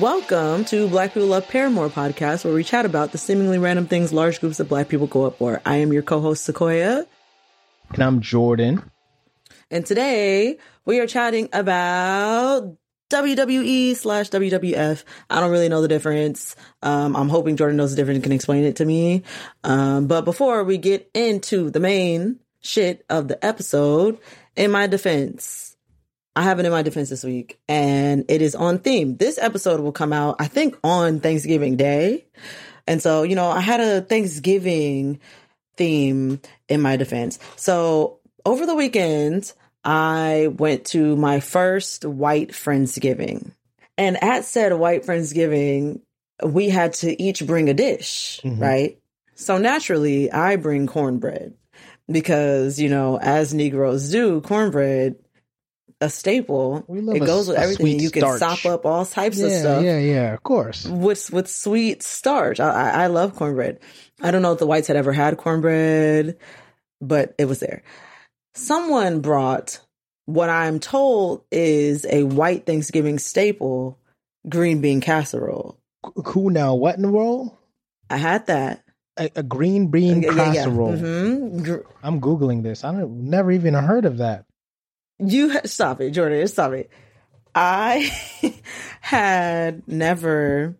Welcome to Black People Love Paramore podcast, where we chat about the seemingly random things large groups of black people go up for. I am your co-host Sequoia, And I'm Jordan. and today we are chatting about WWE slash WWF. I don't really know the difference. Um, I'm hoping Jordan knows the difference and can explain it to me. Um, but before we get into the main shit of the episode, in my defense, I have it in my defense this week, and it is on theme. This episode will come out, I think, on Thanksgiving Day. And so, you know, I had a Thanksgiving theme in my defense. So over the weekend, I went to my first white Friendsgiving. And at said white Friendsgiving, we had to each bring a dish, Mhm. right? So naturally, I bring cornbread because, you know, as Negroes do, cornbread, a staple. We love It a goes with everything. You can starch. sop up all types of stuff yeah, yeah, of course. with with sweet starch. I, I love cornbread. I don't know if the whites had ever had cornbread, but it was there. Someone brought what I'm told is a white Thanksgiving staple, green bean casserole. Who now? What in the world? I had that. A, a green bean Yeah, yeah, yeah. casserole. Mhm. Gr- I'm googling this. I don't never even heard of that. You stop it, Jordan. Stop it. I had never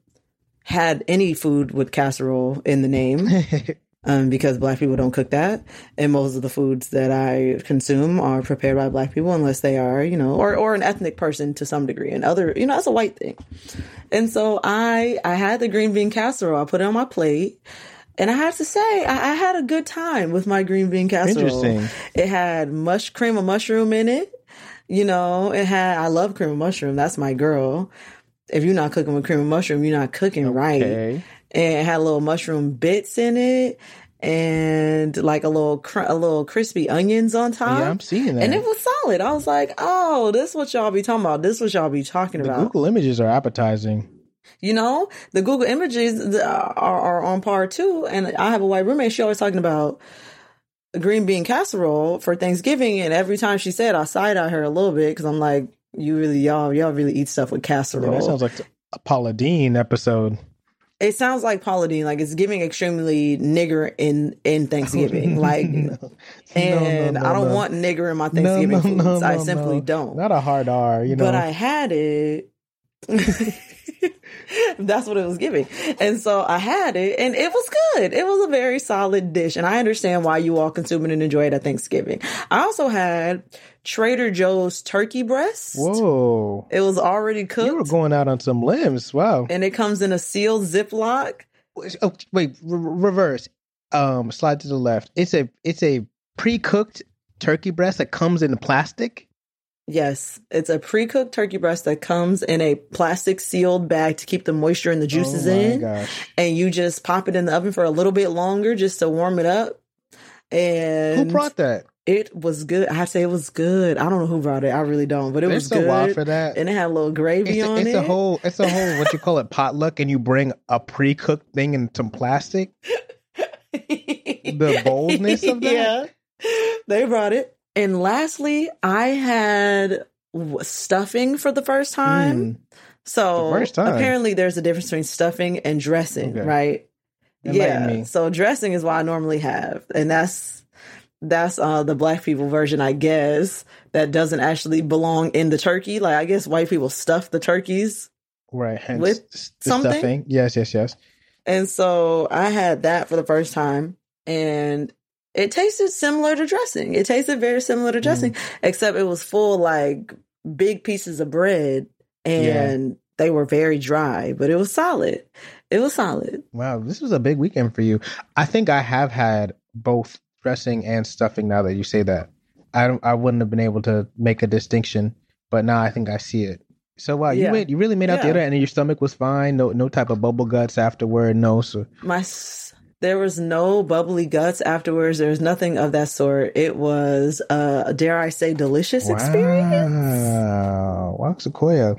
had any food with casserole in the name. um, because black people don't cook that. And most of the foods that I consume are prepared by black people unless they are, you know, or, or an ethnic person to some degree. And other, you know, that's a white thing. And so I, I had the green bean casserole. I put it on my plate. And I have to say, I, I had a good time with my green bean casserole. Interesting. It had mush cream of mushroom in it. You know, it had, I love cream of mushroom. That's my girl. If you're not cooking with cream of mushroom, you're not cooking right and it had little mushroom bits in it and like a little cr- a little crispy onions on top. Yeah, I'm seeing that. and it was solid. I was like, "Oh, this is what y'all be talking about. This is what y'all be talking the about." Google images are appetizing. You know, the Google images are, are on par too. And I have a white roommate. She always talking about green bean casserole for Thanksgiving, and every time she said, I side eye her a little bit because I'm like, "You really y'all y'all really eat stuff with Yeah, casserole." that sounds like a Paula Deen episode. it sounds like Paula Deen, like it's giving extremely nigger in in oh, Thanksgiving, like, No. No, and no, I don't no. want nigger in my Thanksgiving no, foods. no, I simply no. don't. Not a hard R, you know. but I had it. That's what it was giving, and so I had it, and it was good. It was a very solid dish, and I understand why you all consume it and enjoy it at Thanksgiving. I also had Trader Joe's turkey breast. Whoa. It was already cooked. You were going out on some limbs. Wow. and it comes in a sealed Ziploc. Oh, wait, re- reverse. Um, slide to the left. It's a it's a pre-cooked turkey breast that comes in the plastic. Yes, it's a pre-cooked turkey breast that comes in a plastic sealed bag to keep the moisture and the juices oh my in, gosh. and you just pop it in the oven for a little bit longer just to warm it up. And Who brought that? it? Was good. I say it was good. I don't know who brought it. I really don't, but it They're was good. wild for that. and it had a little gravy it's a, on it's it. a whole it's a whole what you call it potluck, and you bring a pre-cooked thing in some plastic. the boldness of that? Yeah, they brought it. And lastly, I had stuffing for the first time. Mm, So first time? apparently there's a difference between stuffing and dressing, Okay. right? Enlighten yeah. me. So dressing is what I normally have. And that's that's uh the black people version, I guess, that doesn't actually belong in the turkey. Like I guess white people stuff the turkeys. right. With something? stuffing. Yes, yes, yes. And so I had that for the first time and it tasted similar to dressing. It tasted very similar to mm-hmm. dressing, except it was full like big pieces of bread and they were very dry, but it was solid. It was solid. Wow, this was a big weekend for you. I think I have had both dressing and stuffing. Now that you say that, I don't, I wouldn't have been able to make a distinction, but now I think I see it. So wow, you Yeah. went, you really made out the other end, and your stomach was fine. No, no type of bubble guts afterward. No, so My there was no bubbly guts afterwards. There was nothing of that sort. It was uh dare I say delicious experience. Wow, wow, Sequoia.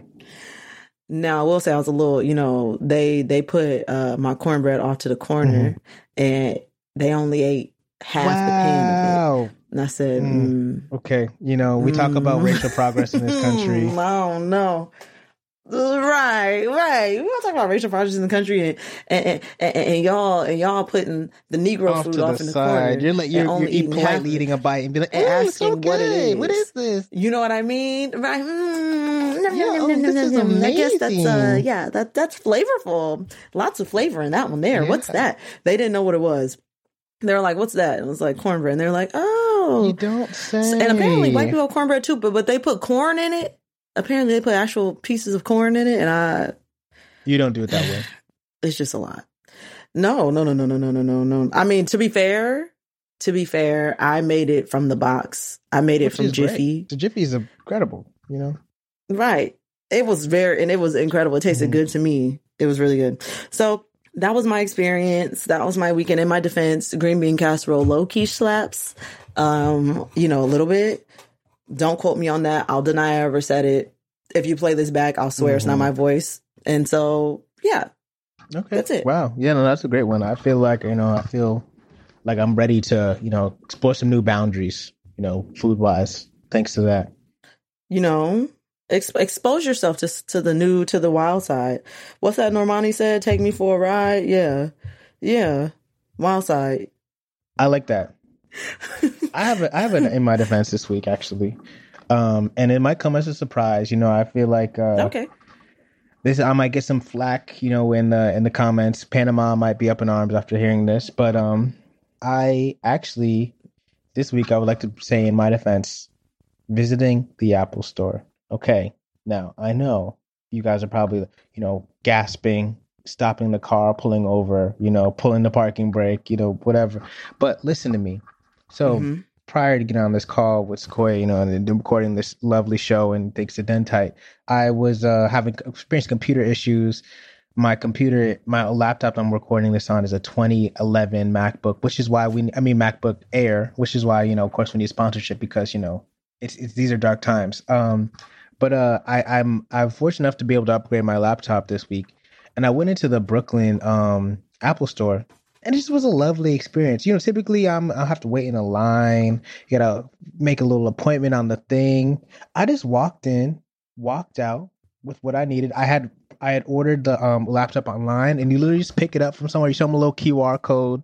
Now I will say I was a little, you know, they they put uh my cornbread off to the corner and they only ate half the pan of it. Wow. And I said, Mm. mm. Okay, you know we talk about Mm. racial progress in this country. I don't know. Right, right. We don't talk about racial projects in the country, and and, and, and y'all and y'all putting the Negro Off food to off the in the side. corner. You're like you're, only you're eating politely it. eating a bite and be like, And "Ooh, it's so what it good. What is. is this?" You know what I mean? Right? Mm, mm, mm Yeah, nom, oh, nom, this is nom. I guess that's uh, amazing. yeah, that that's flavorful. Lots of flavor in that one. There, what's that? They didn't know what it was. They were like, "What's that?" And it was like cornbread. And they're like, "Oh." You don't say. And apparently, white people have cornbread too, but but they put corn in it. Apparently, they put actual pieces of corn in it, and I You don't do it that way. it's just a lot. No, no, no, no, no, no, no, no, no. I mean, to be fair, to be fair, I made it from the box. I made it from is great. Jiffy. The Jiffy is incredible. You know. Right. It was very, and it was incredible. It tasted Mhm. good to me. It was really good. So that was my experience. That was my weekend. In my defense, green bean casserole low key slaps. Um, you know, a little bit. Don't quote me on that. I'll deny I ever said it. If you play this back, I'll swear it's not Mhm. my voice. And so, yeah, Okay. That's it. Wow. Yeah, no, that's a great one. I feel like, you know, I feel like I'm ready to, you know, explore some new boundaries, you know, food wise. Thanks to that. you know, ex- expose yourself to to the new, to the wild side. What's that Normani said? Take me for a ride. Yeah, yeah, wild side. I like that. I have a, I have it in my defense this week actually. Um, and it might come as a surprise. You know, I feel like uh, okay. this I might get some flack, you know, in the in the comments. Panama might be up in arms after hearing this, but um, I actually this week I would like to say in my defense, visiting the Apple Store. Okay, now I know you guys are probably you know gasping, stopping the car, pulling over, you know, pulling the parking brake, you know, whatever. But listen to me. So Mhm. prior to getting on this call with Sequoia, you know, and recording this lovely show and thanks to Dentite, I was uh, having experienced computer issues. My computer, my laptop I'm recording this on is a 2011 MacBook, which is why we, I mean, MacBook Air, which is why, you know, of course, we need sponsorship because, you know, it's, it's these are dark times. Um, but uh, I, I'm I'm fortunate enough to be able to upgrade my laptop this week, and I went into the Brooklyn um, Apple Store, and it just was a lovely experience. You know, typically I'm I have to wait in a line, you gotta make a little appointment on the thing. I just walked in, walked out with what I needed. I had I had ordered the um, laptop online, and you literally just pick it up from somewhere. You show them a little QR code.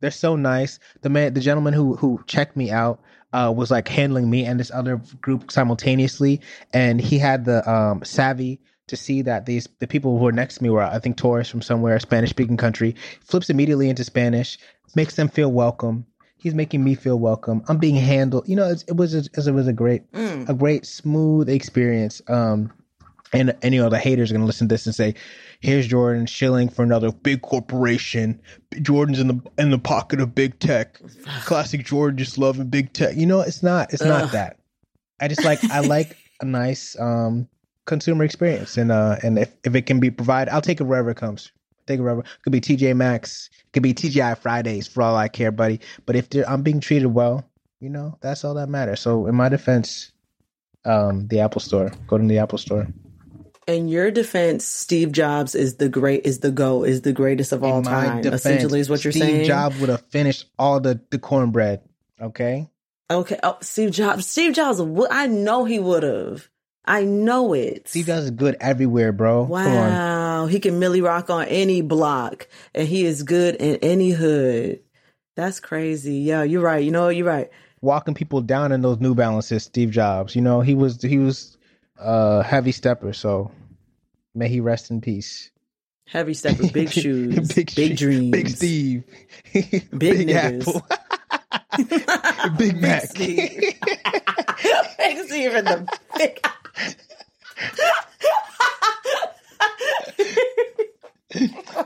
They're so nice. The man, the gentleman who who checked me out, uh, was like handling me and this other group simultaneously, and he had the um, savvy to see that these the people who were next to me were I think tourists from somewhere a Spanish speaking country. Flips immediately into Spanish, makes them feel welcome. He's making me feel welcome. I'm being handled. You know, it was a, it was a great Mm. a great smooth experience. Um, and and you know the haters are gonna listen to this and say, "Here's Jordan shilling for another big corporation. Jordan's in the in the pocket of big tech. Classic Jordan just loving big tech. You know, it's not it's Ugh. not that. I just like I like a nice um consumer experience, and uh and if if it can be provided, I'll take it wherever it comes. Take it wherever. It could be TJ Maxx. It could be TGI Fridays for all I care, buddy. But if I'm being treated well, you know, that's all that matters. So in my defense, um, the Apple Store. Go to the Apple Store. In your defense, Steve Jobs is the great, is the go, is the greatest of all in time. defense, essentially, is what you're Steve saying. Jobs would have finished all the the cornbread. Okay. Okay. Oh, Steve Jobs. Steve Jobs. I know he would have. I know it. Steve Jobs is good everywhere, bro. Wow. He can Millie rock on any block and he is good in any hood. That's crazy. Yeah, you're right. You know? You're right. Walking people down in those New Balances, Steve Jobs. You know he was he was uh heavy stepper. So may he rest in peace. Heavy stepper, big shoes, big, shoe- dreams. Big Steve, Big big. Apple, Big Mac. Steve. big Steve in the big.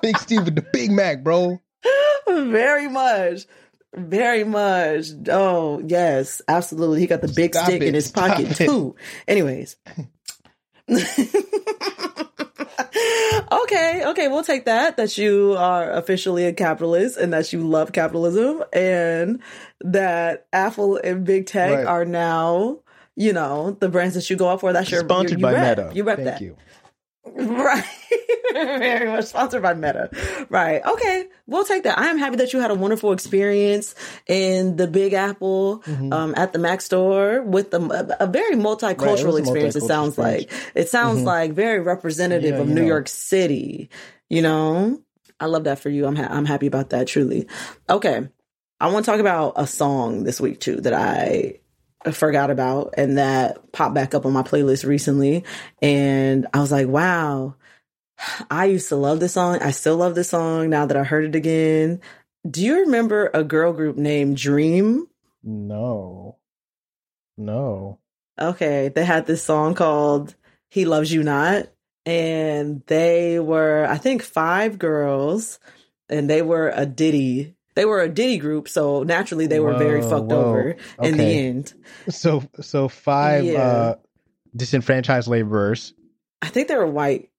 Big Steve with the Big Mac, bro. Very much. Very much. Oh, yes, absolutely. He got the big Stop stick in it. his pocket it. too. Anyways. okay, okay, we'll take that that you are officially a capitalist and that you love capitalism and that Apple and Big Tech Right. are now, you know, the brands that you go out for. That's your Sponsored you, you by rep, Meta. You rep Thank that. you. Right. very much sponsored by Meta. Right. Okay. We'll take that. I am happy that you had a wonderful experience in the Big Apple Mm-hmm. um, at the Mac store with the, a, a very multicultural a experience. It sounds experience. like it sounds like very representative Yeah, of New know. York City. You know, I love that for you. I'm ha- I'm happy about that. Truly. Okay. I want to talk about a song this week too that I forgot about and that popped back up on my playlist recently. And I was like, wow, I used to love this song. I still love this song now that I heard it again. Do you remember a girl group named Dream? No. No. Okay, they had this song called He Loves You Not. And they were, I think, five girls, and they were a Diddy. They were a Diddy group, so naturally they were very fucked whoa. over in the end. So so five Yeah. uh disenfranchised laborers. I think they were white.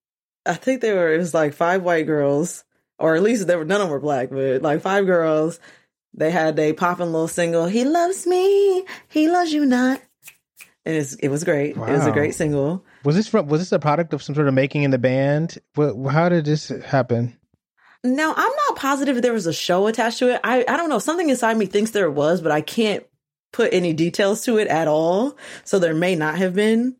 I think they were. It was like five white girls, or at least there were none of them were black, but like five girls. They had a popping little single. He loves me. He loves you not. And it's, it was great. It was a great single. Was this from was this a product of some sort of making in the band? What how did this happen? Now I'm not positive there was a show attached to it. I I don't know. Something inside me thinks there was, but I can't put any details to it at all. So there may not have been.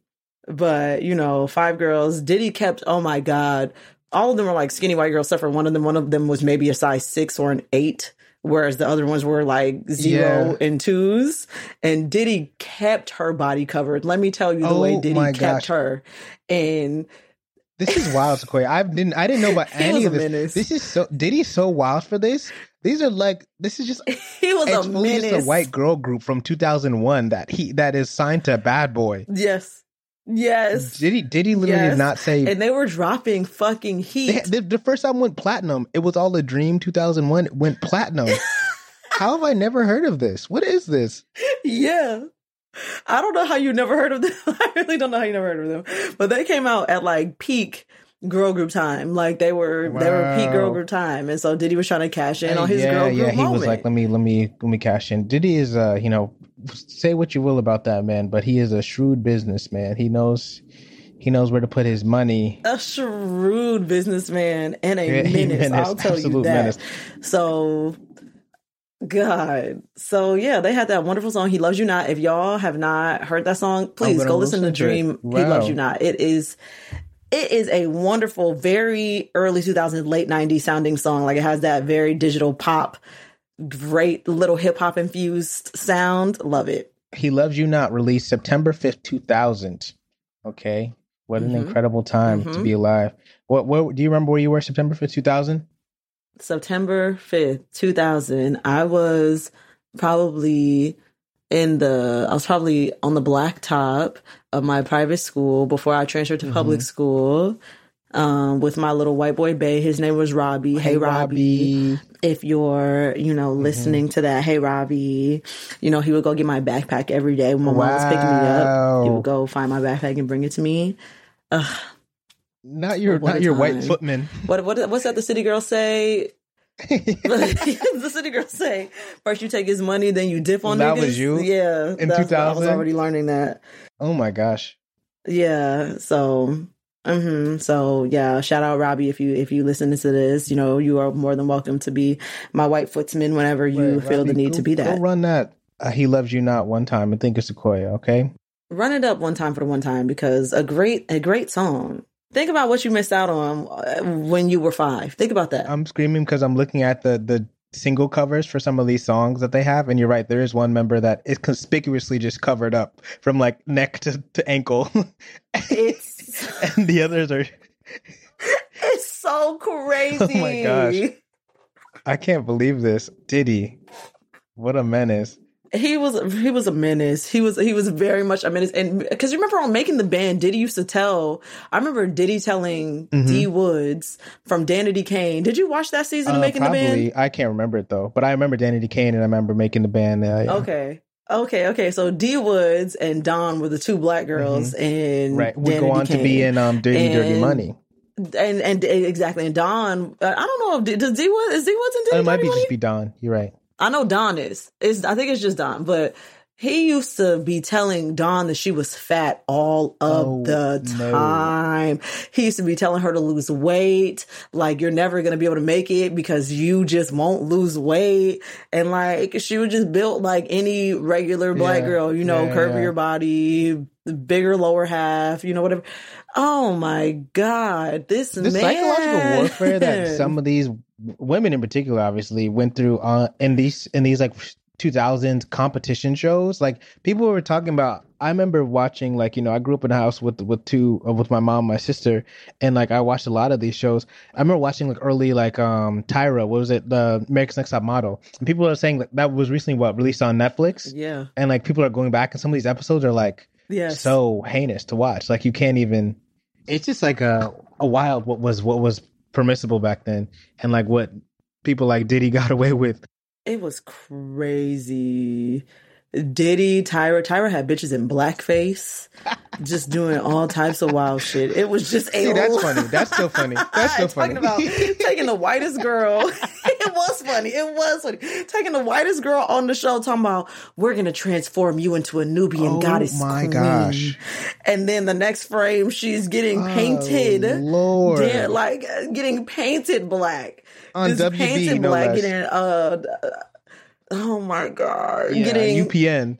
But you know, five girls. Diddy kept. Oh my god, all of them were like skinny white girls. Except for one of them. One of them was maybe a size six or an eight. Whereas the other ones were like zero Yeah. and twos. And Diddy kept her body covered. Let me tell you the way Oh Diddy my kept gosh. her. And This is wild, Sequoia. I didn't I didn't know about any of this. menace. This is so Diddy's so wild for this. These are like this is just he was a menace. a white girl group from 2001 that he that is signed to Bad Boy. Yes. Yes. Did he? literally Yes. did not say and they were dropping fucking heat. They- the, the first album went platinum. It was all a dream. 2001 it went platinum. How have I never heard of this? What is this? yeah. I don't know how you never heard of them. I really don't know how you never heard of them. But they came out at like peak girl group time. Like they were they were peak girl group time. And so Diddy was trying to cash in on his yeah, girl group yeah. He moment. was like, let me, let me, let me cash in. Diddy is, uh, you know, say what you will about that man, but he is a shrewd businessman. He knows, he knows where to put his money. a shrewd businessman and a Yeah, menace. menace, I'll tell you that. menace. So, God. So yeah, they had that wonderful song. He loves you not. If y'all have not heard that song, please go listen to listen to it. Dream. He Wow. loves you not. It is. It is a wonderful, very early 2000s, late 90s sounding song. Like it has that very digital pop, great little hip hop infused sound. Love it. He loves you not. Released September 5th, 2000. Okay. What an Mhm. incredible time to Mhm. be alive. What, what, do you remember where you were September 5th, 2000? September 5th, 2000, I was probably in the, I was probably on the blacktop of my private school before I transferred to public school. Um, with my little white boy Bay. His name was Robbie. Hey, Robbie. If you're, you know, listening to that, hey Robbie, you know, he would go get my backpack every day when my mom was picking me up. He would go find my backpack and bring it to me. Ugh, Not your, not your white footman. what what what's that the city girls say? the city girls say first you take his money, then you dip on That niggas. was you yeah. in that's- I was 2000? already learning that. oh my gosh. Yeah. So, hmm so yeah. Shout out Robbie if you if you listen to this. You know you are more than welcome to be my white footsman whenever you feel the need go- to be that. Go run that. Uh, he loves you not one time and think of Sequoia. Okay. Run it up one time for the one time because a great a great song. Think about what you missed out on uh, when you were five. Think about that. I'm screaming because I'm looking at the the single covers for some of these songs that they have, and you're right. There is one member that is conspicuously just covered up from like neck to, to ankle, it's and the others are. it's so crazy. Oh my gosh. I can't believe this. Diddy, what a menace. He was he was a menace. He was he was very much a menace. And because you remember on making the band, Diddy used to tell. I remember Diddy telling Mhm. D Woods from Danity Kane. Did you watch that season of Uh, making the band? probably I can't remember it though, but I remember Danity Kane and I remember making the band. Uh, yeah. Okay. Okay, okay. So D Woods and Dawn were the two black girls and Mm-hmm. right. Would go on to be in um Dirty Dirty Money. and and exactly and Dawn I don't know if D- does D Woods is D Woods in Oh, Dirty it might be Money? just be Dawn. You're right. I know Dawn is. I think it's just Dawn, but He used to be telling Dawn that she was fat all of Oh, the no. time. He used to be telling her to lose weight. Like, you're never going to be able to make it because you just won't lose weight. And like, she was just built like any regular black Yeah. girl, you know, Yeah, curvy yeah. your body, bigger lower half, you know, whatever. Oh my God. This, the man. psychological warfare that some of these women in particular obviously went through uh, in these in these like 2000s competition shows like people were talking about i remember watching like you know i grew up in a house with with two uh, with my mom and my sister and like i watched a lot of these shows i remember watching like early like um tyra what was it the america's next top model and people are saying that that was recently what released on netflix Yeah. and like people are going back and some of these episodes are like Yes. so heinous to watch. Like you can't even. It's just like a a wild what was what was permissible back then, and like what people like Diddy got away with. It was crazy. Diddy, Tyra, Tyra had bitches in blackface, just doing all types of wild shit. It was just a See, that's funny. That's still funny. That's still funny. Talking about taking the whitest girl. it was funny. It was funny. Taking the whitest girl on the show, talking about we're gonna transform you into a Nubian goddess. Oh goddess. my queen." gosh. And then the next frame, she's getting oh, painted. Oh, Lord. Yeah, like getting painted black. On Just WB, painted no black, less. getting uh, uh, oh my god, Yeah, getting UPN.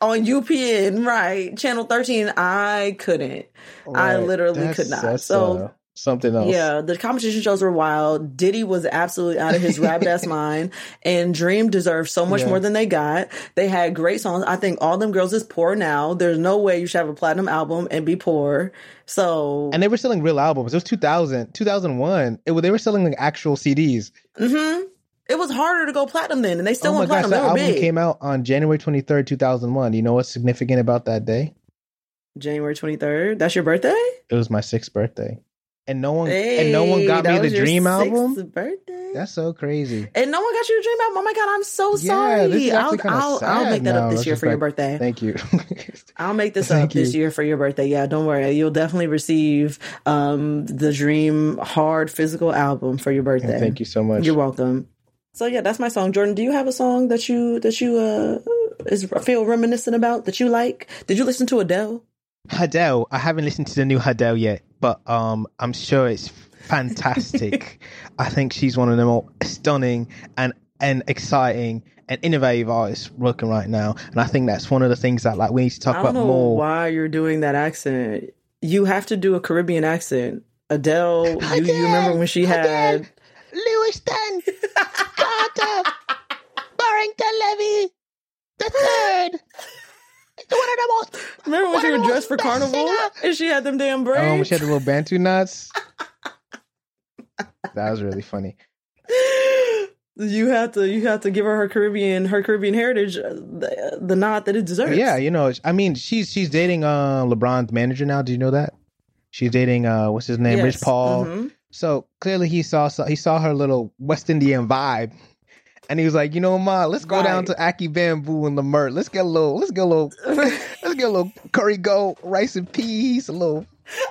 on UPN, right? Channel thirteen. I couldn't. I literally That's- could not. that's, So. Something else. Yeah, the competition shows were wild. Diddy was absolutely out of his rabbit ass mind, and Dream deserved so much Yeah. more than they got. They had great songs. I think all them girls is poor now. There's no way you should have a platinum album and be poor. So, And they were selling real albums. It was 2000, 2001. It, they were selling like actual CDs. Mm-hmm. it was harder to go platinum then, and they still oh my went gosh, platinum. that They album big. came out on January 23rd, 2001. You know what's significant about that day? January 23rd. That's your birthday? It was my sixth birthday. And no one and no one got me the Dream album. Birthday. That's so crazy. and no one got you the Dream album. Oh my god, I'm so Yeah, sorry. is I'll, I'll, I'll make that now. up this year for your birthday. Thank you. I'll make this up this year for your birthday. Yeah, don't worry. You'll definitely receive um, the Dream hard physical album for your birthday. Thank you so much. You're welcome. So yeah, that's my song. Jordan, do you have a song that you that you uh is feel reminiscent about that you like? Did you listen to Adele? Adele, I haven't listened to the new Adele yet, but um, I'm sure it's fantastic. I think she's one of the most stunning and and exciting and innovative artists working right now, and I think that's one of the things that like we need to talk I about don't know more. why you're doing that accent. You have to do a Caribbean accent. Adele, you, you remember when she had Lewiston, Carter, Barrington Levy, the third. One of the most. remember when One she was dressed for carnival singer. and she had them damn braids. Oh, she had the little Bantu knots. that was really funny. you have to you have to give her her Caribbean her Caribbean heritage uh, the, the nod that it deserves. Yeah, you know, I mean, she's she's dating uh, LeBron's manager now. Do you know that? She's dating uh, what's his name, Rich Yes. Paul. Mhm. So clearly, he saw he saw her little West Indian vibe, and he was like, you know, ma, let's go down to Aki Bamboo and Lamert. Let's get a little, let's get a little, let's get a little curry goat, rice and peas, a little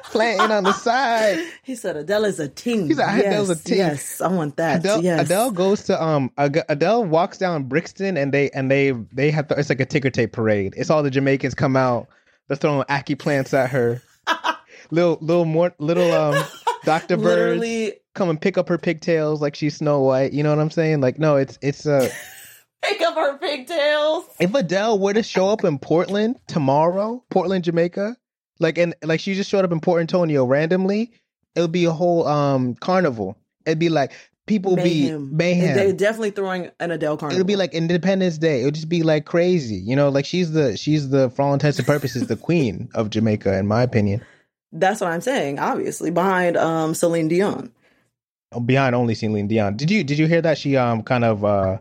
plantain on the side. He said Adele is a ting. He said, yes, Adele's a ting. Yes, I want that. Adele, yes. Adele goes to um Adele walks down Brixton and they and they they have to, it's like a ticker tape parade. It's all the Jamaicans come out. They're throwing Aki plants at her. little little more little um Dr. Bird Literally come and pick up her pigtails like she's Snow White. You know what I'm saying? Like no, it's it's uh pick up her pigtails. if Adele were to show up in Portland tomorrow, Portland, Jamaica, like and like she just showed up in Port Antonio randomly, it would be a whole um carnival. It'd be like people would be mayhem. They're definitely throwing an Adele carnival. It'll be like Independence Day. It'll just be like crazy, you know. Like she's the she's the for all intents and purposes the queen of Jamaica, in my opinion. That's what I'm saying. Obviously, behind um Celine Dion. Behind only Celine Dion. Did you did you hear that she um kind of uh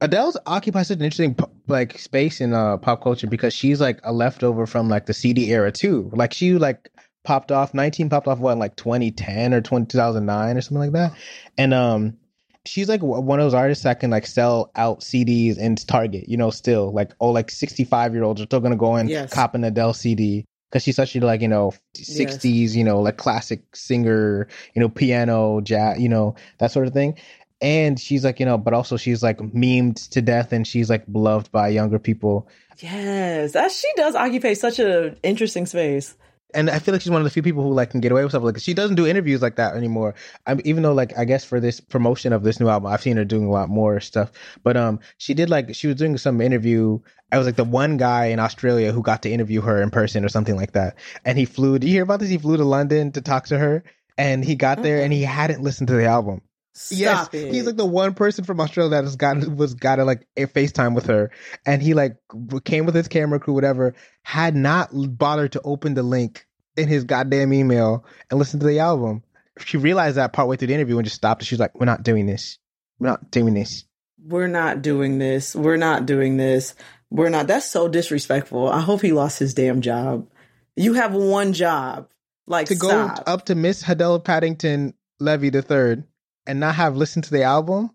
Adele's occupies such an interesting like space in uh pop culture because she's like a leftover from like the CD era too. Like she like popped off 19 popped off what like 2010 or 20, 2009 or something like that. And um she's like one of those artists that can like sell out CDs in Target, you know, still like oh like 65 year olds are still going to go and Yes. cop an Adele CD because she's such a like, you know, 60s, you know, like classic singer, you know, piano, jazz, you know, that sort of thing. And she's like you know but also she's like memed to death and she's like beloved by younger people. Yes, that she does occupy such an interesting space. And I feel like she's one of the few people who like can get away with stuff. Like she doesn't do interviews like that anymore. I even though like I guess for this promotion of this new album, I've seen her doing a lot more stuff. But um, she did like she was doing some interview. I was like the one guy in Australia who got to interview her in person or something like that. And he flew. Do you hear about this? He flew to London to talk to her, and he got there and he hadn't listened to the album. Yes, it. he's like the one person from Australia that has gotten was got to like a FaceTime with her, and he like came with his camera crew, whatever. Had not bothered to open the link in his goddamn email and listen to the album. She realized that partway through the interview and just stopped. She was like, "We're not doing this. We're not doing this." We're not doing this. We're not doing this. We're not. That's so disrespectful. I hope he lost his damn job. You have one job. Like To go up to Miss Adele Paddington Levy the third and not have listened to the album.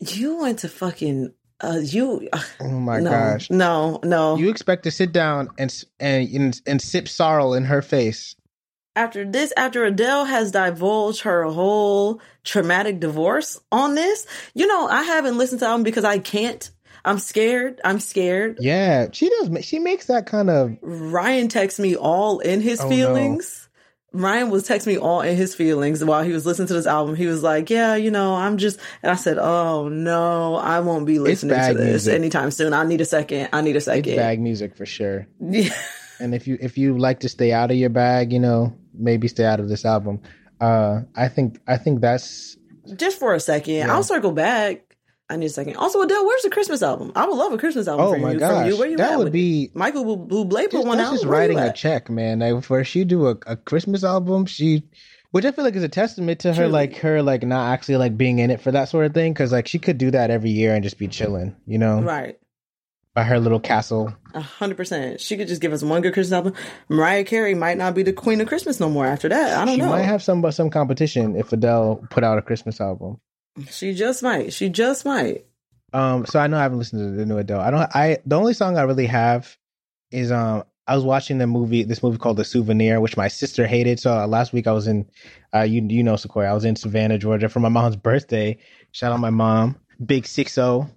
You went to fucking. Uh, you. Oh my no, gosh! No, no. You expect to sit down and and and, and sip sorrel in her face. after this, after Adele has divulged her whole traumatic divorce on this, you know, I haven't listened to album because I can't. I'm scared. I'm scared. Yeah, she does. She makes that kind of. Ryan texts me all in his Oh, no. Ryan was texting me all in his feelings while he was listening to this album. He was like, "Yeah, you know, I'm just," and I said, "Oh no, I won't be listening to this music. anytime soon. I need a second. I need a It's second. bag music for sure. Yeah. And if you if you like to stay out of your bag, you know, maybe stay out of this album. Uh, I think I think that's Just for a second, Yeah. I'll circle back. I need a second. Also, Adele, where's the Christmas album? I would love a Christmas album oh for my you. gosh, you. Where you that at would be it? Michael Bu- Bublé put one that's out. just writing a check, man. Like for she do a, a Christmas album, she, which I feel like is a testament to her, Truly. like her, like not actually like being in it for that sort of thing, because like she could do that every year and just be chilling, you know, Right. by her little castle. A hundred percent. She could just give us one good Christmas album. Mariah Carey might not be the queen of Christmas no more after that. I don't She know. She might have some some competition if Adele put out a Christmas album. She just might. She just might. Um, so I know I haven't listened to the new Adele. I don't. I the only song I really have is um. I was watching the movie, this movie called The Souvenir, which my sister hated. So uh, last week I was in, uh, you you know Sequoia, I was in Savannah, Georgia for my mom's birthday. Shout out my mom, big six zero.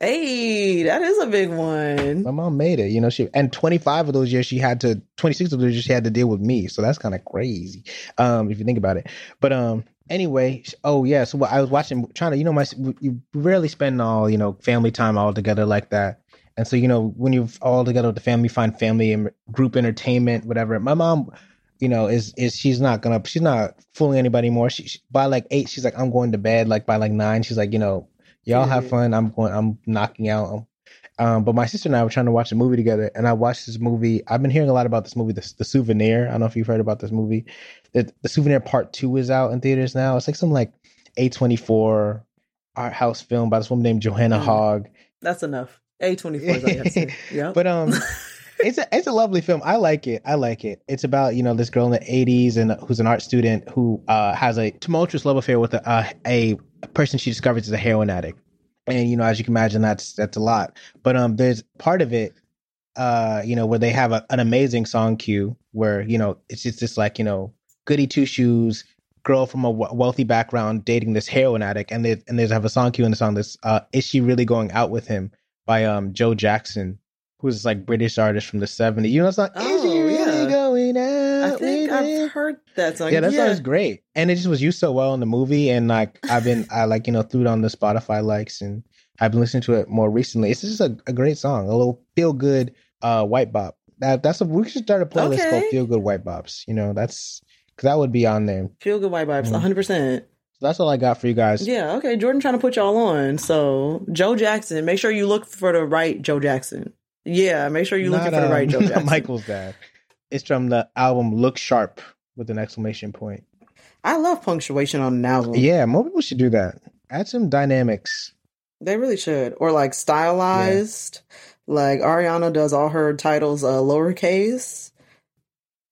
Hey, that is a big one. My mom made it, you know. She and twenty five of those years she had to, twenty six of those years she had to deal with me. So that's kind of crazy, um, if you think about it. But um, anyway, oh yeah. So I was watching, trying to, you know, my you rarely spend all you know family time all together like that. And so, you know, when you're all together with the family, find family and group entertainment, whatever. My mom, you know, is is she's not gonna she's not fooling anybody more. She, she by like eight, she's like, I'm going to bed. Like by like nine, she's like, you know, y'all have fun. I'm going. I'm knocking out. Um, but my sister and I were trying to watch a movie together, and I watched this movie. I've been hearing a lot about this movie, The, the Souvenir. I don't know if you've heard about this movie. The, the Souvenir Part Two is out in theaters now. It's like some like A twenty four art house film by this woman named Joanna Mm. Hogg. That's enough. A twenty four is all you have to say. Yep. But um, it's a it's a lovely film. I like it. I like it. It's about you know this girl in the '80s and who's an art student who uh, has a tumultuous love affair with a, uh, a person she discovers is a heroin addict. And you know, as you can imagine, that's that's a lot. But um, there's part of it, uh, you know, where they have a, an amazing song cue where you know it's just this like you know goody two shoes girl from a wealthy background dating this heroin addict, and they and there's have a song cue in the song that's uh, is she really going out with him by um Joe Jackson who's this like British artist from the 70s. You know, it's like, is Oh, he really yeah. going out I think with I've him? Heard that song. Yeah, that song is great. And it just was used so well in the movie. And like, I've been, I like, you know, threw it on the Spotify likes and I've been listening to it more recently. It's just a, a great song, a little feel good uh, white bop. That, that's a, we should start a playlist Okay. called Feel Good White Bops. You know, that's, because that would be on there. Feel good white vibes, Mhm. one hundred percent. So that's all I got for you guys. Yeah, okay. Jordan trying to put y'all on. So Joe Jackson, make sure you look for the right Joe Jackson. Yeah, make sure you're looking for the um, right Joe Jackson. Michael's dad. It's from the album Look Sharp with an exclamation point. I love punctuation on an album. Yeah, more people should do that. Add some dynamics. They really should. Or like stylized. Like Ariana does all her titles uh lowercase.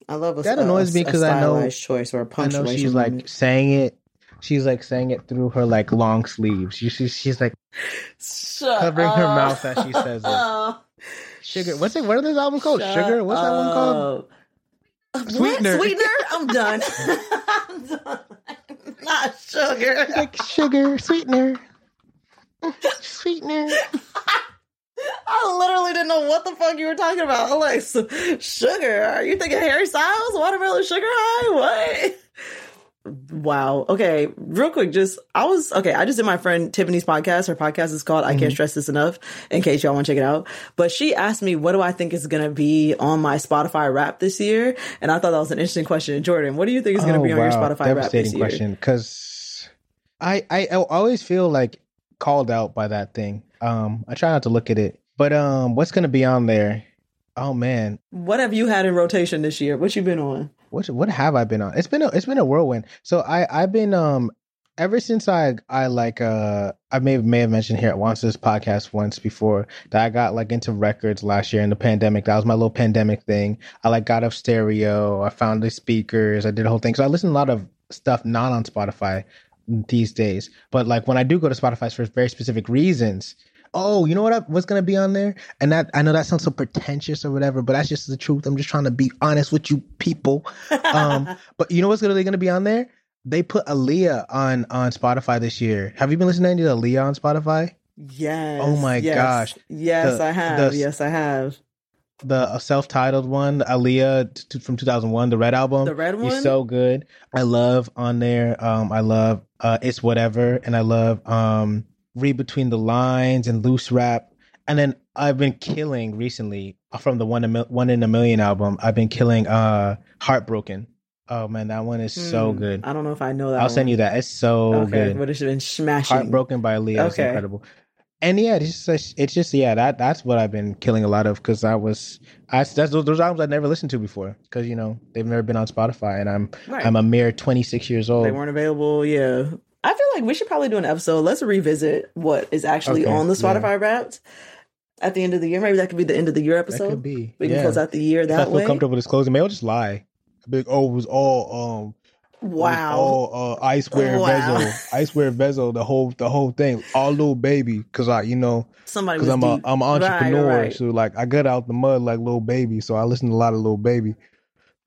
I love a That a- annoys me because I know- stylized choice or a I know punctuation. she's like saying it. She's like saying it through her like long sleeves. She, she's she's like Shut covering her mouth as she says it. sugar. What's it? What are those album called? Shut Sugar. What's that one called? Uh, what? Sweetener. Sweetener? I'm done. I'm done. Not sugar. Like sugar, sweetener. Sweetener. I literally didn't know what the fuck you were talking about. I'm like, sugar? Are you thinking Harry Styles? Watermelon sugar high? What? Wow. Okay. Real quick, just, I was, okay, I just did my friend Tiffany's podcast. Her podcast is called I Can't Stress This Enough, in case y'all want to check it out. But she asked me, what do I think is going to be on my Spotify Wrap this year? And I thought that was an interesting question. Jordan, what do you think is going to be on your Spotify Wrap this Oh, year? question because I, I I always feel like called out by that thing. Um, I try not to look at it, but um, what's gonna be on there? Oh man, What have you had in rotation this year? What you been on? What what have I been on? It's been a, it's been a whirlwind. So I I've been um ever since I I like uh I may have, may have mentioned here at once this podcast once before that I got like into records last year in the pandemic. That was my little pandemic thing. I like got up stereo. I found the speakers. I did a whole thing. So I listen a lot of stuff not on Spotify these days. But like when I do go to Spotify for very specific reasons. Oh, you know what? I, what's gonna be on there? And that I know that sounds so pretentious or whatever, but that's just the truth. I'm just trying to be honest with you people. Um, but you know what's really gonna be on there? They put Aaliyah on on Spotify this year. Have you been listening to Aaliyah on Spotify? Yes. Oh my yes, gosh. Yes, The- I have. the- yes, I have. The self titled one, Aaliyah t- from 2001, the Red album. The red one? He's so good. I love on there. Um, I love uh, it's whatever, and I love um, read between the lines and loose rap. And then I've been killing recently from the one in, Mil- one in a million album. I've been killing uh, heartbroken. Oh man, that one is so Hmm, good. I don't know if I know that. I'll send you that. It's so Okay, good. but it's been smashing. Heartbroken by is Okay. incredible. And yeah, it's just it's just yeah that that's what I've been killing a lot of because I was I that's those, those albums I'd never listened to before because you know they've never been on Spotify and I'm Right. I'm a mere 26 years old. They weren't available. Yeah. I feel like we should probably do an episode. Let's revisit what is actually Okay, on the yeah. Spotify Wrapped at the end of the year. Maybe that could be the end of the year That episode. could be. We can yeah. close out the year If I feel way. comfortable disclosing, maybe I'll just lie. Big oh, it was all um Wow. all uh, iceware Wow. bezel, Icewear Vezzo, the whole the whole thing, all Lil Baby, because I you know Somebody because I'm a deep. I'm an Right, entrepreneur, right. so like I got out the mud like Lil Baby, so I listen to a lot of Lil Baby.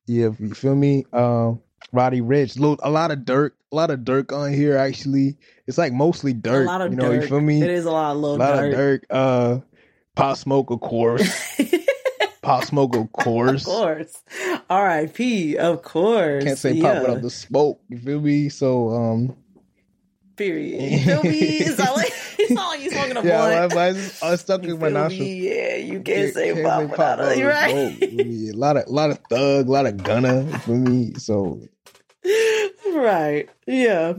Yeah, you feel me? Um, Roddy Ricch, a lot of Durk, a lot of Durk on here. Actually, it's like mostly Durk. a lot of you know, dirt. you feel me? It is a lot of a little lot dirt. of Durk. Uh, Pop Smoke, of course. Pop Smoke, of course. of course. R.I.P. Of course. Can't say yeah. pop without the smoke. You feel me? So, um, Period. You feel me? It's not like it's not like you smoking a yeah, blunt. I, I, I stuck You in my nostrils. me? Yeah, you can't, Can't- say pop without it. right. Oh, smoke. Yeah, a lot of, lot of thug, a lot of Gunna for me. So right. Yeah.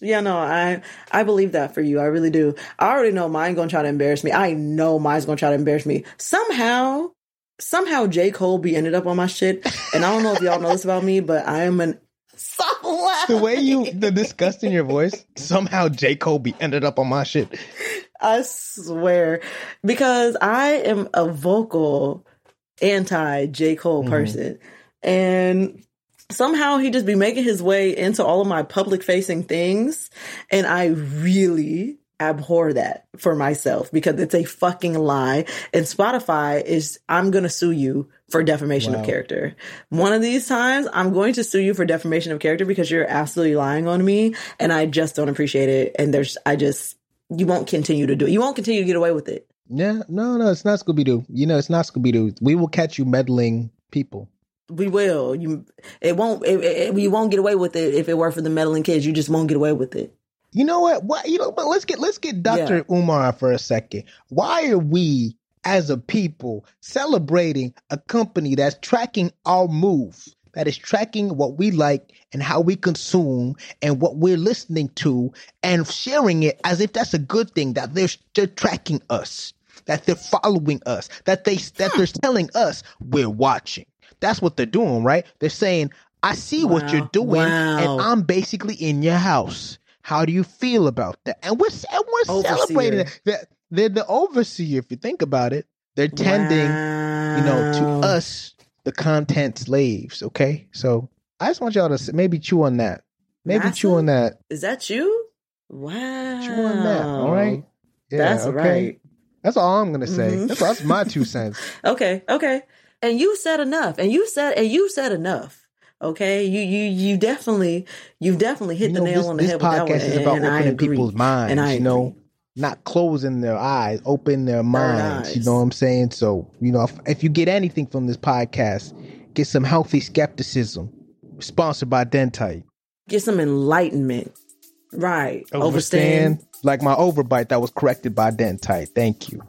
Yeah, no, I I believe that for you. I really do. I already know mine gonna try to embarrass me. I know mine's gonna try to embarrass me. Somehow, somehow J. Cole be ended up on my shit. And I don't know if y'all know this about me, but I am an The way you, the disgust in your voice, somehow J Cole be ended up on my shit. I swear. Because I am a vocal anti J. Cole Mhm. person. And somehow he just be making his way into all of my public facing things. And I really abhor that for myself because it's a fucking lie. And Spotify is, I'm going to sue you for defamation Wow. of character. One of these times, I'm going to sue you for defamation of character because you're absolutely lying on me. And I just don't appreciate it. And there's, I just, you won't continue to do it. You won't continue to get away with it. Yeah, no, no, it's not Scooby Doo. You know, it's not Scooby Doo. We will catch you meddling people. We will. You, it won't. It, it, you won't get away with it if it were for the meddling kids. You just won't get away with it. You know what? What you know? But let's get let's get Doctor Umar for a second. Why are we, as a people, celebrating a company that's tracking our move? that is tracking what we like and how we consume and what we're listening to, and sharing it as if that's a good thing that they're they're tracking us, that they're following us, that they that they're telling us we're watching. That's what they're doing, right? They're saying, "I see what you're doing, Wow. and I'm basically in your house." How do you feel about that? And we're and we're Overseer. celebrating it. They're, they're the overseer. If you think about it, they're tending, you know, to us, the content slaves. Okay, so I just want y'all to maybe chew on that. Maybe chew on that. Is that you? Wow. Chew on that. All right. Yeah, That's okay? right. That's all I'm gonna say. Mhm. That's, that's my two cents. Okay. Okay. And you said enough. And you said and you said enough. Okay. You you you definitely you've definitely hit You the know, nail this, on the this head with that podcast one. is about and, and opening people's minds. And I you know, agree. not closing their eyes, open their minds. You know what I'm saying? So, you know, if, if you get anything from this podcast, get some healthy skepticism. Sponsored by Dentite. Get some enlightenment. Right. Overstand. Overstand. Like my overbite that was corrected by Dentite. Thank you.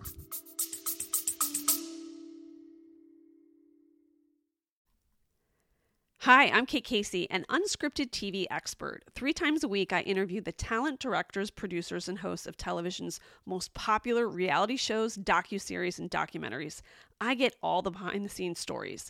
Hi, I'm Kate Casey, an unscripted TV expert. Three times a week, I interview the talent, directors, producers, and hosts of television's most popular reality shows, docuseries, and documentaries. I get all the behind the scenes stories.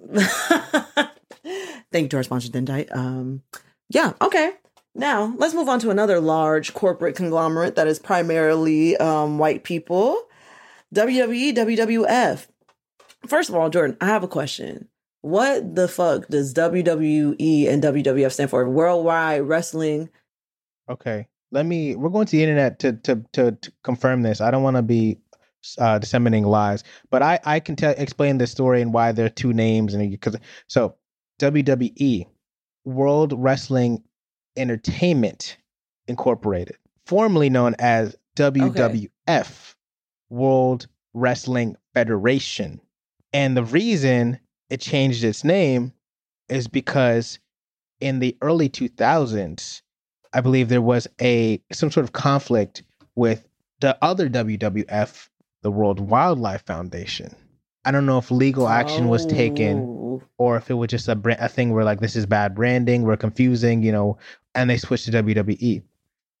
Thank you to our sponsor, Dentite. Um, yeah, okay. Now let's move on to another large corporate conglomerate that is primarily um, white people. WWE, WWF. First of all, Jordan, I have a question. What the fuck does WWE and WWF stand for? Worldwide Wrestling. Okay, let me. We're going to the internet to to to, to confirm this. I don't want to be uh, disseminating lies. But I I can tell explain the story and why there are two names and because so WWE World Wrestling Entertainment Incorporated, formerly known as WWF okay. World Wrestling Federation, and the reason it changed its name is because in the early 2000s I believe there was a some sort of conflict with the other WWF the World Wildlife Foundation. I don't know if legal action was taken oh. or if it was just a, brand, a thing where like this is bad branding, we're confusing, you know, and they switched to WWE.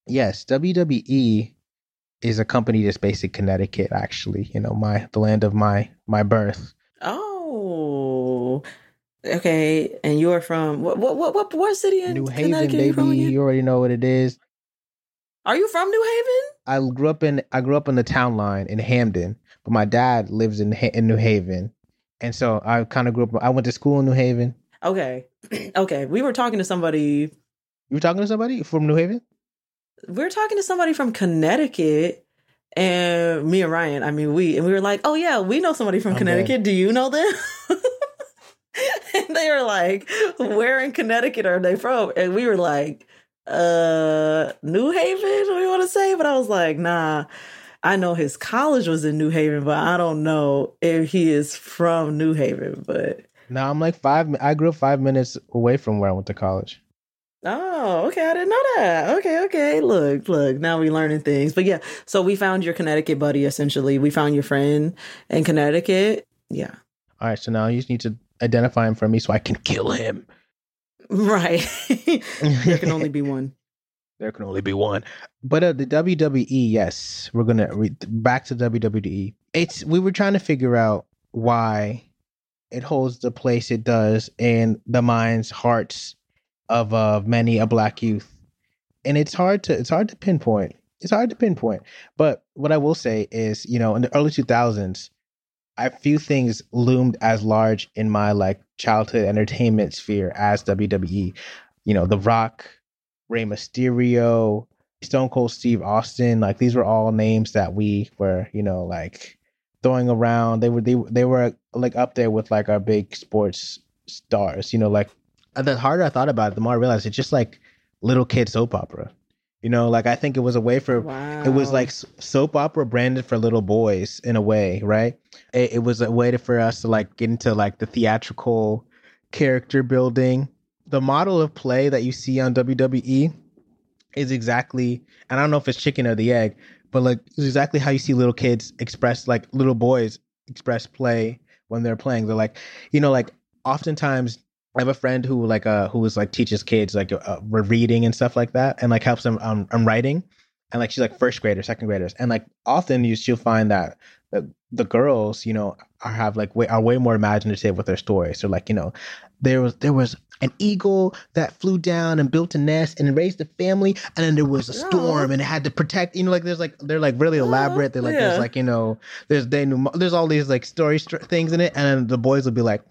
Yes, WWE is a company that's based in Connecticut, actually. You know, my the land of my my birth. Oh, okay. And you are from what what what what, what city in New Haven, baby? You already know what it is. Are you from New Haven? I grew up in I grew up in the town line in Hamden, but my dad lives in in New Haven, and so I kind of grew up. I went to school in New Haven. Okay, okay. We were talking to somebody. You were talking to somebody from New Haven. We were talking to somebody from Connecticut, and me and Ryan. I mean, we and we were like, "Oh yeah, we know somebody from okay. Connecticut. Do you know them?" and they were like, "Where in Connecticut are they from?" And we were like uh New Haven, we want to say, but I was like, nah. I know his college was in New Haven, but I don't know if he is from New Haven. But no, I'm like five. I grew up five minutes away from where I went to college. Oh, okay. I didn't know that. Okay, okay. Look, look. Now we learning things. But yeah, so we found your Connecticut buddy. Essentially, we found your friend in Connecticut. Yeah. All right. So now you just need to identify him for me so I can kill him. Right. there can only be one. There can only be one. But uh, the WWE, yes, we're gonna re- back to WWE. It's we were trying to figure out why it holds the place it does in the minds, hearts of uh, many a black youth, and it's hard to it's hard to pinpoint. It's hard to pinpoint. But what I will say is, you know, in the early two thousands, a few things loomed as large in my like childhood entertainment sphere as WWE. You know, The Rock, Rey Mysterio, Stone Cold Steve Austin. Like these were all names that we were, you know, like throwing around. They were they they were like up there with like our big sports stars. You know, like the harder I thought about it, the more I realized it's just like little kid soap opera. You know, like I think it was a way for wow. it was like soap opera branded for little boys in a way, right? It, it was a way to, for us to like get into like the theatrical character building. The model of play that you see on WWE is exactly, and I don't know if it's chicken or the egg, but like it's exactly how you see little kids express, like little boys express play when they're playing. They're like, you know, like oftentimes I have a friend who like uh who is like teaches kids like uh, reading and stuff like that, and like helps them on, on writing, and like she's like first graders, second graders, and like often you she'll find that the, the girls you know are have like way are way more imaginative with their stories. So like you know there was there was an eagle that flew down and built a nest and raised a family, and then there was a storm and it had to protect. You know, like there's like they're like really elaborate. They're like yeah. there's like you know there's they there's all these like story str- things in it, and then the boys will be like.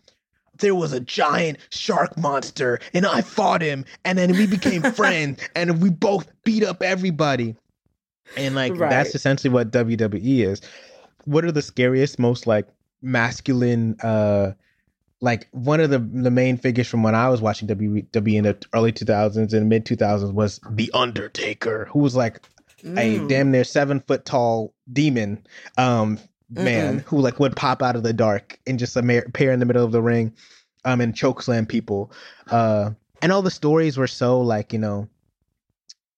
There was a giant shark monster, and I fought him, and then we became friends, and we both beat up everybody. And like Right. that's essentially what WWE is. What are the scariest, most like masculine uh like one of the the main figures from when I was watching WWE in the early 2000s and mid 2000s was the Undertaker, who was like a Mm. damn near seven foot tall demon um man who like would pop out of the dark and just appear in the middle of the ring um and choke slam people uh and all the stories were so like you know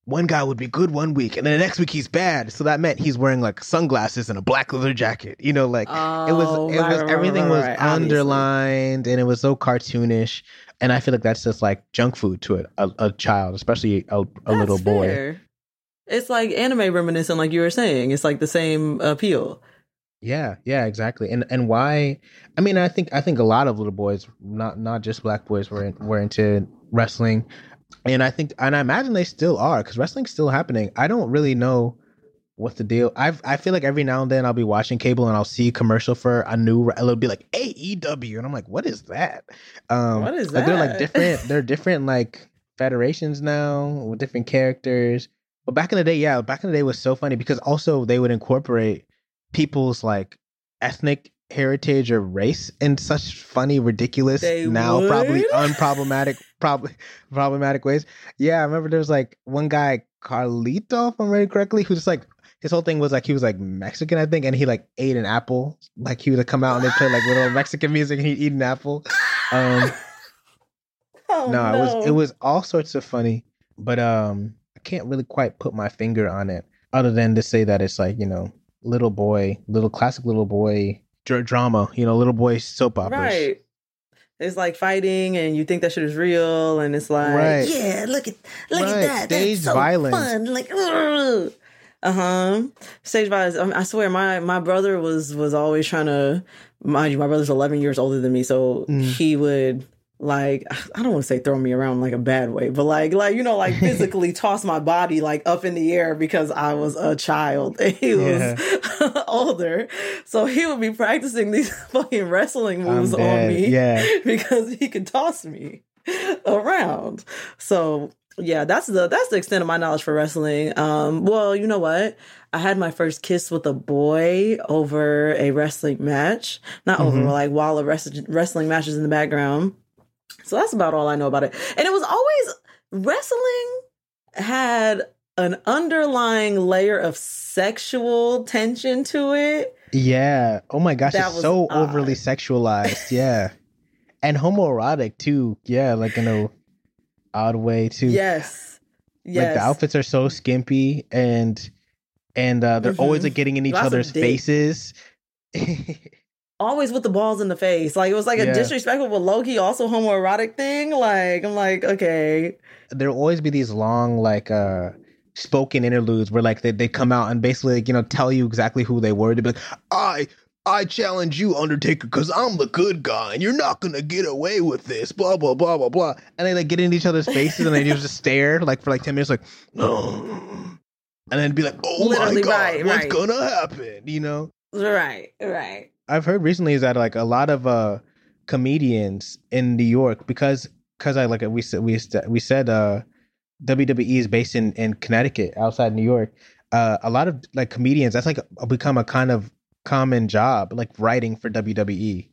one guy would be good one week and then the next week he's bad so that meant he's wearing like sunglasses and a black leather jacket you know like it was Oh, it right, was right, everything right, was right, obviously. underlined and it was so cartoonish and i feel like that's just like junk food to a, a, a child especially a, a little boy fair. It's like anime reminiscent, like you were saying. It's like the same appeal. Yeah, yeah, exactly. And and why? I mean, I think I think a lot of little boys, not not just black boys, were in, were into wrestling, and I think and I imagine they still are because wrestling's still happening. I don't really know what the deal. I I feel like every now and then I'll be watching cable and I'll see a commercial for a new. It'll be like AEW, and I'm like, what is that? Um, What is like, They're like different. They're different like federations now with different characters. But back in the day, yeah, back in the day was so funny because also they would incorporate people's like ethnic heritage or race in such funny, ridiculous, They now probably unproblematic, probably problematic ways. Yeah, I remember there was like one guy, Carlito, if I'm remembering correctly, who just like his whole thing was like he was like Mexican, I think, and he like ate an apple. Like he would come out and they play like little Mexican music and he'd eat an apple. Um, Oh, no, it was it was all sorts of funny, but um, I can't really quite put my finger on it, other than to say that it's like you know, little boy, little classic little boy dr- drama, you know, little boy soap operas. right. It's like fighting, and you think that shit is real, and it's like, Right. yeah, look at look Right, at that, stage that's so violence. fun. Like, uh huh. Stage violence. I, swear, my my brother was was always trying to. Mind you, my brother's eleven years older than me, so Mm. he would like I don't want to say throw me around like a bad way, but like like you know like physically toss my body like up in the air because I was a child and he was older. So he would be practicing these fucking wrestling moves on me Yeah. because he could toss me around. So yeah, that's the that's the extent of my knowledge for wrestling. Um, well, you know what? I had my first kiss with a boy over a wrestling match. Not over, Mhm. like while a wrestling wrestling match is in the background. So that's about all I know about it. And it was always wrestling had an underlying layer of sexual tension to it. Yeah. Oh my gosh, That it's so odd. overly sexualized. Yeah. and homoerotic too. Yeah, like in a odd way too. Yes. Yes. Like the outfits are so skimpy and and uh they're always Mhm. like getting in each Lots other's faces. always with the balls in the face. Like it was like a Yeah. disrespectful but low key also homoerotic thing. Like I'm like, okay. there'll always be these long like uh spoken interludes where like they, they come out and basically like, you know tell you exactly who they were to be like i i challenge you undertaker because i'm the good guy and you're not gonna get away with this blah blah blah blah blah and they like get in each other's faces and they just stare like for like 10 minutes like oh and then be like oh Literally, my god right, what's right. gonna happen you know Right, right. I've heard recently is that like a lot of uh comedians in New York because because I like we said we said we said uh WWE is based in in Connecticut outside New York. Uh, a lot of like comedians that's like become a kind of common job like writing for WWE,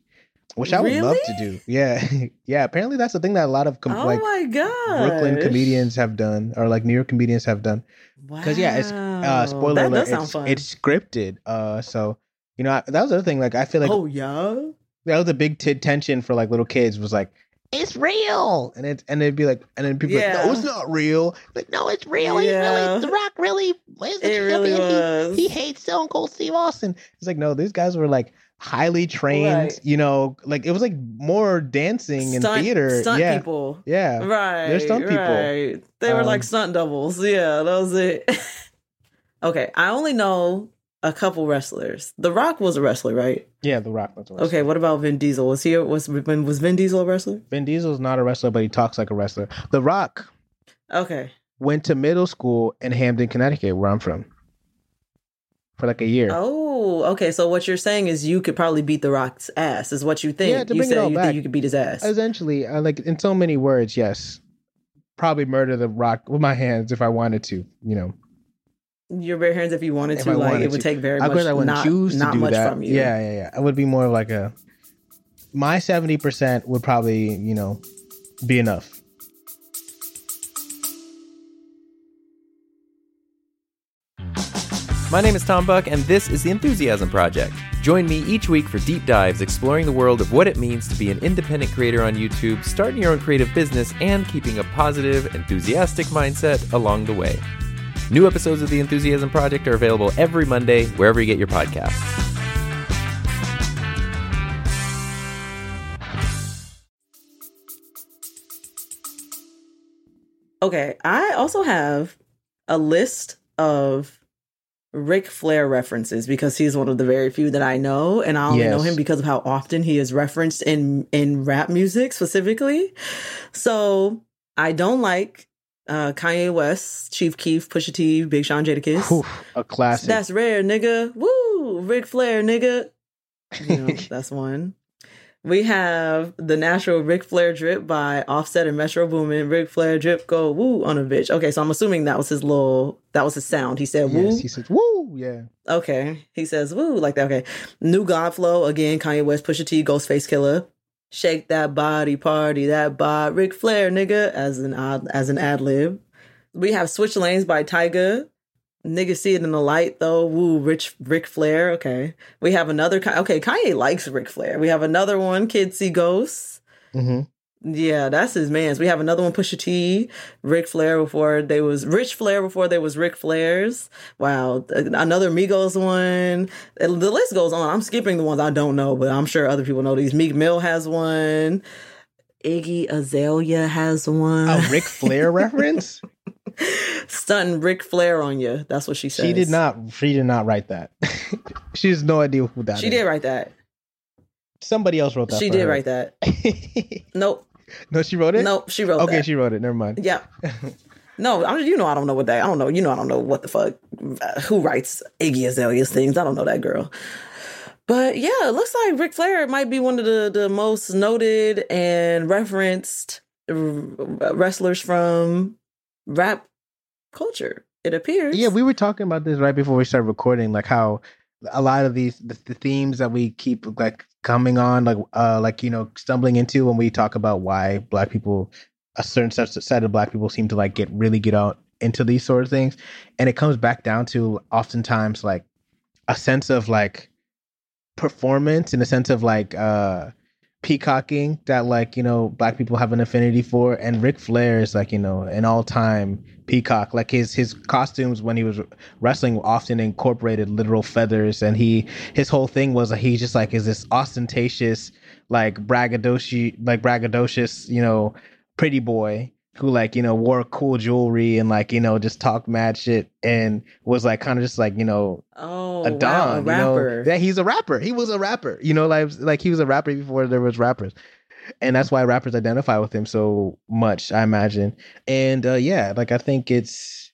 which I would love to do. Yeah, yeah. Apparently that's the thing that a lot of com- oh like my god. Brooklyn comedians have done or like New York comedians have done. Because yeah, it's uh, spoiler that alert. It's, it's scripted. Uh, so you know I- that was the other thing. Like I feel like oh yeah. that was a big t- tension for like little kids was like it's real and it and it'd be like and then people Yeah. like no it's not real like no it's real Yeah. really the rock really is It really he, was. he hates stone cold steve austin it's like no these guys were like highly trained Right. you know like it was like more dancing and Stunt- theater Stunt yeah people. yeah Right. They're stunt people. Right. They were Um, like stunt doubles. Yeah, that was it. okay. I only know a couple wrestlers. The Rock was a wrestler, right? Yeah, The Rock was a wrestler. Okay, what about Vin Diesel? Was he was was Vin Diesel a wrestler? Vin Diesel's not a wrestler, but he talks like a wrestler. The Rock Okay. went to middle school in Hamden, Connecticut, where I'm from, for like a year. Oh, okay. So what you're saying is you could probably beat The Rock's ass, is what you think. Yeah, to you bring it all you back. think you could beat his ass. Essentially, I like in so many words, yes. Probably murder The Rock with my hands if I wanted to, you know. Your bare hands if you wanted If to, I like wanted it would to. take very Of much course, I wouldn't not, choose to not do much that. from you. Yeah, yeah, yeah. It would be more of like a. My seventy percent would probably, you know, be enough. My name is Tom Buck, and this is The Enthusiasm Project. Join me each week for deep dives exploring the world of what it means to be an independent creator on YouTube, starting your own creative business, and keeping a positive, enthusiastic mindset along the way. New episodes of The Enthusiasm Project are available every Monday, wherever you get your podcasts. Okay, I also have a list of Ric Flair references because he's one of the very few that I know, and I only know him because of how often he is referenced in in rap music specifically. So I don't like uh, Kanye West, Chief Keef, Pusha T, Big Sean Jadakiss. A classic. That's rare, nigga. Woo! Ric Flair, nigga. You know, that's one. We have the natural Ric Flair drip by Offset and Metro Boomin. Ric Flair drip go woo on a bitch. Okay, so I'm assuming that was his little that was his sound. He said woo. yes, he says, "Woo!" Yeah, Okay. He says woo like that. Okay. New God Flow again, Kanye West, Pusha T, Ghostface Killah. Shake that body, party that bod, Ric Flair, nigga, as an ad, as an ad lib. We have Switch Lanes by Tyga. Nigga see it in the light though. Woo, Rich Ric Flair. Okay. We have another. Okay, Kanye likes Ric Flair. We have another one. Kids see ghosts. hmm Yeah, that's his man's. We have another one, Pusha T, Ric Flair before they was Rich Flair before they was Ric Flair's. Wow, another Migos one. The list goes on. I'm skipping the ones I don't know, but I'm sure other people know these. Meek Mill has one. Iggy Azalea has one. a Ric Flair reference. Stunting Ric Flair on you. That's what she says. She did not. She did not write that. she has no idea who that She is. did write that. Somebody else wrote that. She did her. write that. Nope. No, she wrote it. No, She wrote it. Okay, that. she wrote it. Never mind. Yeah. No, I, you know I don't know what that. I don't know. You know I don't know what the fuck. uh, who writes Iggy Azalea's things? I don't know that girl. But yeah, it looks like Ric Flair might be one of the the most noted and referenced r- wrestlers from rap culture. It appears. Yeah, we were talking about this right before we started recording, like how a lot of these the, the themes that we keep like coming on, like uh, like you know, stumbling into when we talk about why black people, a certain set of black people seem to like get really get out into these sort of things, and it comes back down to oftentimes like a sense of like performance in a sense of like uh peacocking that like you know black people have an affinity for. And Ric Flair is like you know an all-time peacock. Like his his costumes when he was wrestling often incorporated literal feathers. And he his whole thing was like he just like is this ostentatious like braggadocious like braggadocious you know pretty boy who like you know wore cool jewelry and like you know just talked mad shit and was like kind of just like you know Oh, a wow, don, a you know? Yeah, he's a rapper. He was a rapper. You know, like like he was a rapper before there was rappers, and that's why rappers identify with him so much. I imagine, and uh, yeah, like I think it's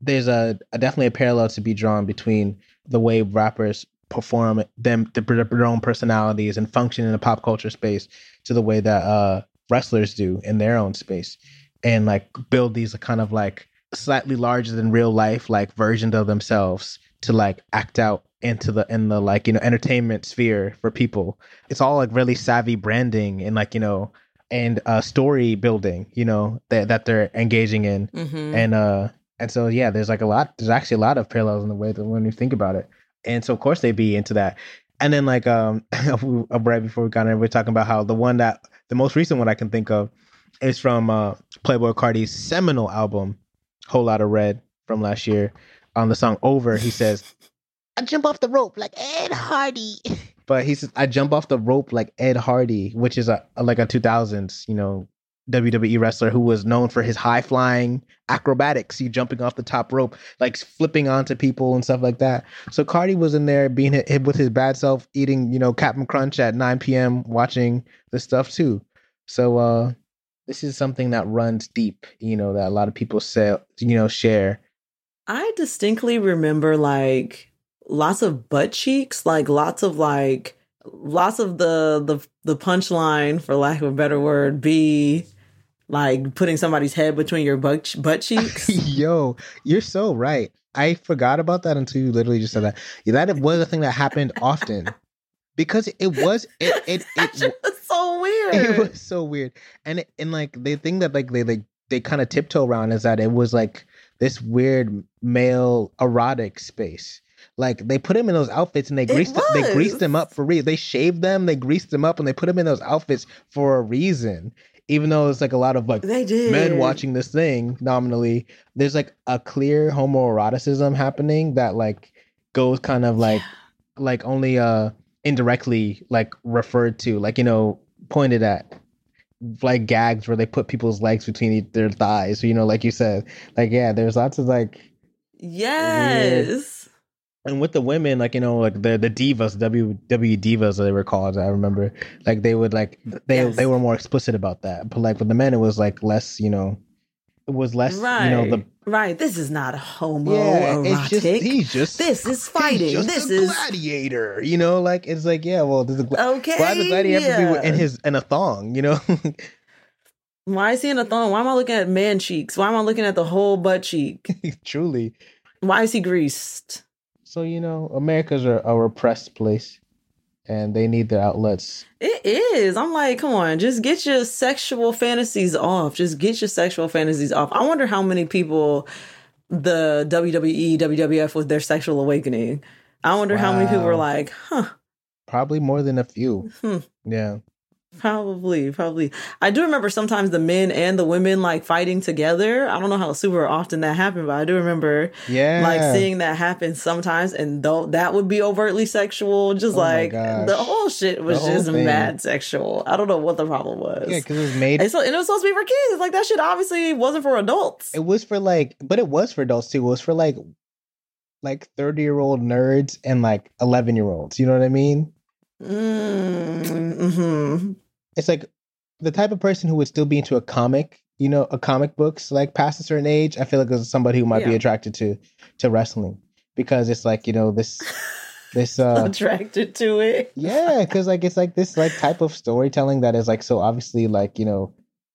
there's a, a definitely a parallel to be drawn between the way rappers perform them their own personalities and function in the pop culture space to the way that uh wrestlers do in their own space and like build these kind of like slightly larger than real life like versions of themselves to like act out into the in the like you know entertainment sphere for people. It's all like really savvy branding and like you know and uh story building you know that that they're engaging in. Mhm. and uh and so yeah there's like a lot there's actually a lot of parallels in the way that when you think about it. And so of course they'd be into that. And then like um right before we got in we're talking about how the one that the most recent one i can think of is from uh Playboi Carti's seminal album Whole Lotta Red from last year on the song over he says i jump off the rope like ed hardy but he says i jump off the rope like ed hardy which is a, a like a 2000s you know WWE wrestler who was known for his high flying acrobatics, he jumping off the top rope, like flipping onto people and stuff like that. So Carti was in there being hit, with his bad self, eating, you know, Captain Crunch at 9 p.m., watching the stuff too. So uh this is something that runs deep, you know, that a lot of people say, you know, share. I distinctly remember like lots of butt cheeks, like lots of like lots of the the the punchline, for lack of a better word, be like putting somebody's head between your butt butt cheeks. Yo, you're so right. I forgot about that until you literally just said that. Yeah, that was a thing that happened often because it was it it That's it, just so weird. it was so weird. And it, and like the thing that like they like they kind of tiptoe around is that it was like this weird male erotic space. Like they put him in those outfits and they It greased they was. greased them up for real they shaved them they greased them up and they put him in those outfits for a reason. Even though it's like a lot of like they did. men watching this thing nominally there's like a clear homoeroticism happening that like goes kind of like like only uh indirectly like referred to like you know pointed at like gags where they put people's legs between their thighs you know like you said like yeah there's lots of like Yes. and with the women like you know like the the divas w w divas they were called i remember like they would like they Yes. they were more explicit about that but like with the men it was like less you know was less Right. you know the right. This is not a homo yeah erotic. it's just he's just this is fighting. Just This is gladiator, you know. Like it's like, yeah, well, there's a gla- okay. why the gladiator have to be in his in a thong, you know? Why is he in a thong? Why am I looking at man cheeks? Why am I looking at the whole butt cheek? Truly. Why is he greased? So you know, America's a, a repressed place, and they need their outlets. It is. I'm like, come on, just get your sexual fantasies off. Just get your sexual fantasies off. I wonder how many people the WWE, WWF was their sexual awakening. I wonder how many people were like, huh, Probably more than a few. Hmm. Yeah. Probably, probably. I do remember sometimes the men and the women like fighting together. I don't know how super often that happened, but I do remember Yeah. like seeing that happen sometimes, and though that would be overtly sexual, just Oh like the whole shit was whole just thing. mad sexual. I don't know what the problem was. Yeah, because it was made. and, so, and it was supposed to be for kids. It's like that shit obviously wasn't for adults. It was for like, but it was for adults too. It was for like, like thirty year old nerds and like eleven year olds. You know what I mean? Mm, hmm It's like the type of person who would still be into a comic, you know, a comic books like past a certain age. I feel like is somebody who might be attracted to to wrestling because it's like you know this this uh Attracted to it. yeah because like it's like this like type of storytelling that is like so obviously like you know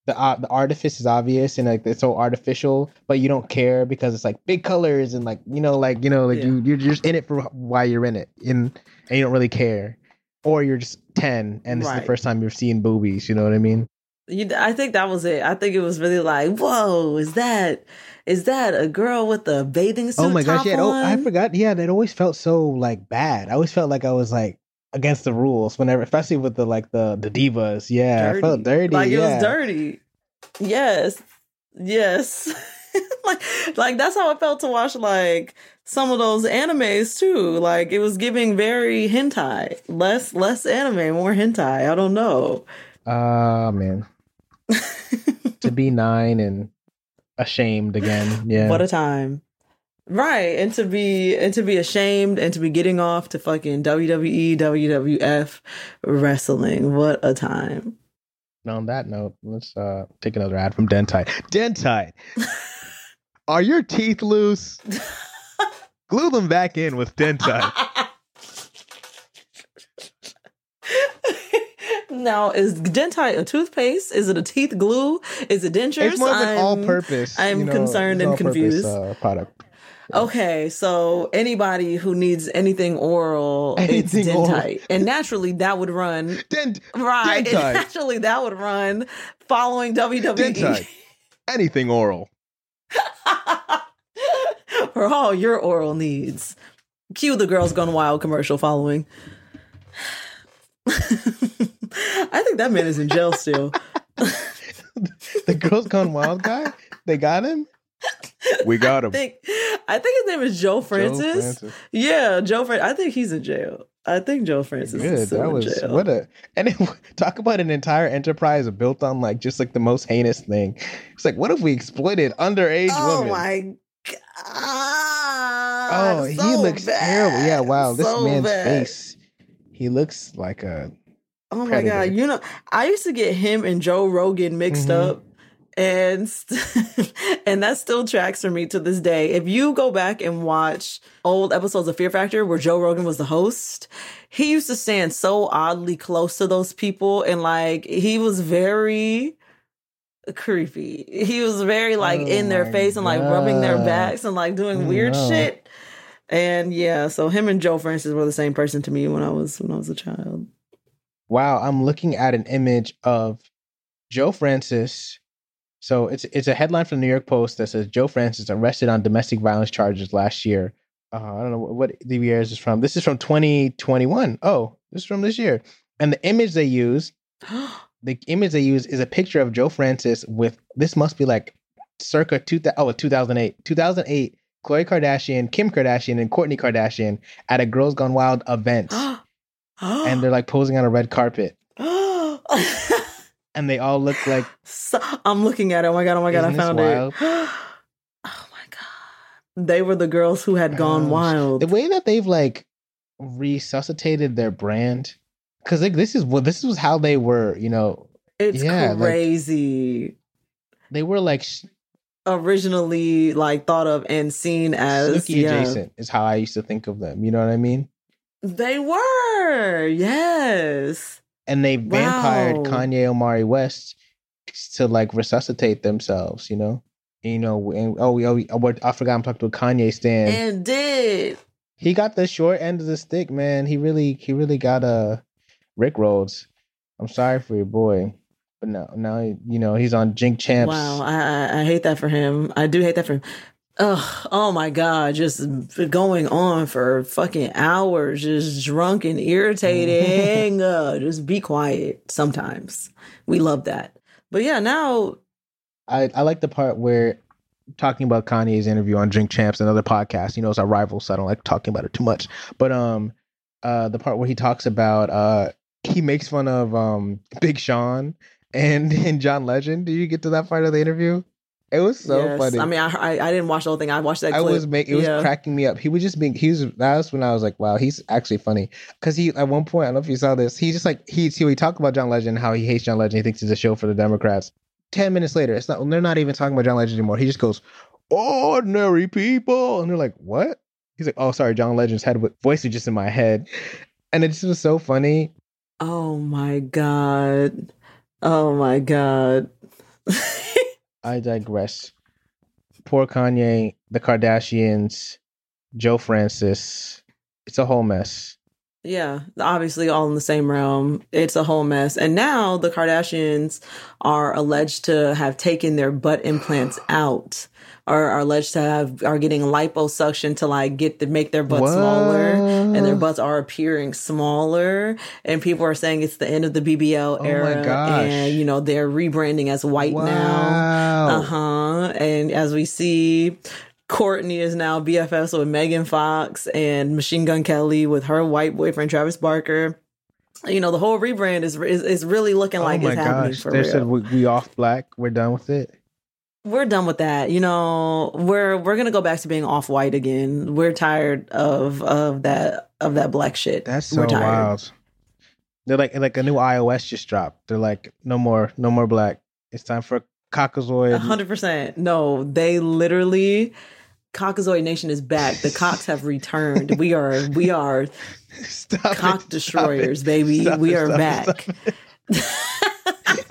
the uh, the artifice is obvious and like it's so artificial but you don't care because it's like big colors and like you know like you know like Yeah. you you're just in it for why you're in it and and you don't really care or you're just 10 and this is the first time you're seeing boobies you know what i mean You, I think that was it. I think it was really like, whoa, is that is that a girl with a bathing oh suit? oh my gosh yeah oh, i forgot yeah that always felt so like bad i always felt like i was like against the rules whenever especially with the like the the divas yeah i felt dirty Like it was dirty. Yes. Yes. like like that's how it felt to watch like some of those animes too. Like it was giving very hentai. Less less anime, more hentai. I don't know. Ah man, to be nine and ashamed again. Yeah. What a time. Right. And to be and to be ashamed and to be getting off to fucking WWE, WWF wrestling. What a time. And on that note, let's uh take another ad from Dentite. Dentite. Are your teeth loose? Glue them back in with Dentite. now, is dentite a toothpaste? Is it a teeth glue? Is it dentures? It's more of an all-purpose. I'm you know, concerned and confused. Uh, product. Okay, so anybody who needs anything oral, it's Anything oral. dentite, and naturally that would run Dent. right. And Dentite. naturally that would run following WWE Dentite. Anything oral. for all your oral needs. Cue the Girls Gone Wild commercial following. I think that man is in jail still. The Girls Gone Wild guy. They got him. We got I him. think I think his name is Joe Francis. Francis. Yeah, Joe Francis. I think he's in jail. I think Joe Francis Good. is still That in was jail. what a and it, talk about an entire enterprise built on like just like the most heinous thing. It's like what if we exploited underage oh women? my god! oh, he looks bad. terrible. Yeah, wow, this So man's bad. face. He looks like a Oh my Predator. god! You know, I used to get him and Joe Rogan mixed Mhm. up, and st- and that still tracks for me to this day. If you go back and watch old episodes of Fear Factor where Joe Rogan was the host, he used to stand so oddly close to those people, and like he was very creepy. He was very like Oh in their face and like rubbing their backs and like doing mm, weird No. shit. And yeah, so him and Joe Francis were the same person to me when I was when I was a child. wow. I'm looking at an image of Joe Francis. So it's it's a headline from the New York Post that says Joe Francis arrested on domestic violence charges last year. Uh, I don't know what, what the year is this from. This is from 2021. Oh, this is from this year. And the image they use the image they use is a picture of Joe Francis with this must be like circa two thou- oh 2008 2008 Khloe Kardashian Kim Kardashian and Kourtney Kardashian at a Girls Gone Wild event and they're like posing on a red carpet and they all look like So- I'm looking at it. Oh my god! Oh my god! I found wild? it. oh my god! They were the girls who had gone Oh, wild. the way that they've like resuscitated their brand because like this is what this was how they were you know it's yeah, like- crazy. they were like sh- Originally, like thought of and seen as Snooki yeah, adjacent is how I used to think of them you know what I mean they were. Yes. And they vampired Wow. Kanye Omari West to like resuscitate themselves, you know. And, you know, and, oh, we, oh, oh, I forgot I'm talking to a Kanye stan. And did. he got the short end of the stick, man. He really, he really got a Rick Rolls. I'm sorry for your boy, but now, now you know he's on Drink Champs. Wow, I, I I hate that for him. I do hate that for him. Ugh, oh my god, just going on for fucking hours, just drunk and irritating. uh, just be quiet sometimes. We love that. But yeah, now I, I like the part where talking about Kanye's interview on Drink Champs, another podcast. You know, it's our rival, so I don't like talking about it too much. But um, uh, the part where he talks about uh, he makes fun of um Big Sean and and John Legend. Did you get to that part of the interview? It was so yes, funny. I mean, I, I I didn't watch the whole thing. I watched that. I Clip. was make it was Yeah. cracking me up. He was just being he was that was when I was like, wow, he's actually funny. Cause he at one point, I don't know if you saw this, he just like he he, he talked about John Legend, how he hates John Legend, he thinks it's a show for the Democrats. Ten minutes later, it's not they're not even talking about John Legend anymore. He just goes, Ordinary people. And they're like, What? He's like, Oh, sorry, John Legend's head voice is just in my head. And it just was so funny. Oh my god. Oh my god. I digress. Poor Kanye, the Kardashians, Joe Francis. It's a whole mess. Yeah, obviously all in the same realm. It's a whole mess. And now the Kardashians are alleged to have taken their butt implants out or are alleged to have are getting liposuction to like get to make their butts smaller and their butts are appearing smaller and people are saying it's the end of the BBL Oh era and you know they're rebranding as white now. Uh huh. And as we see, Kourtney is now BFFs with Megan Fox and Machine Gun Kelly with her white boyfriend Travis Barker. You know, the whole rebrand is is, is really looking like oh my it's happening gosh. for They real. said we, we off black. We're done with it. We're done with that. You know, we're we're gonna go back to being off white again. We're tired of of that of that black shit. That's so we're tired. wild. They're like like a new iOS just dropped. They're like no more no more black. It's time for A Caucasoid. hundred percent. No, they literally. Caucasoid Nation is back. The cocks have returned. We are we are Stop cock stop destroyers, baby. Stop we it, are it, back. stop it.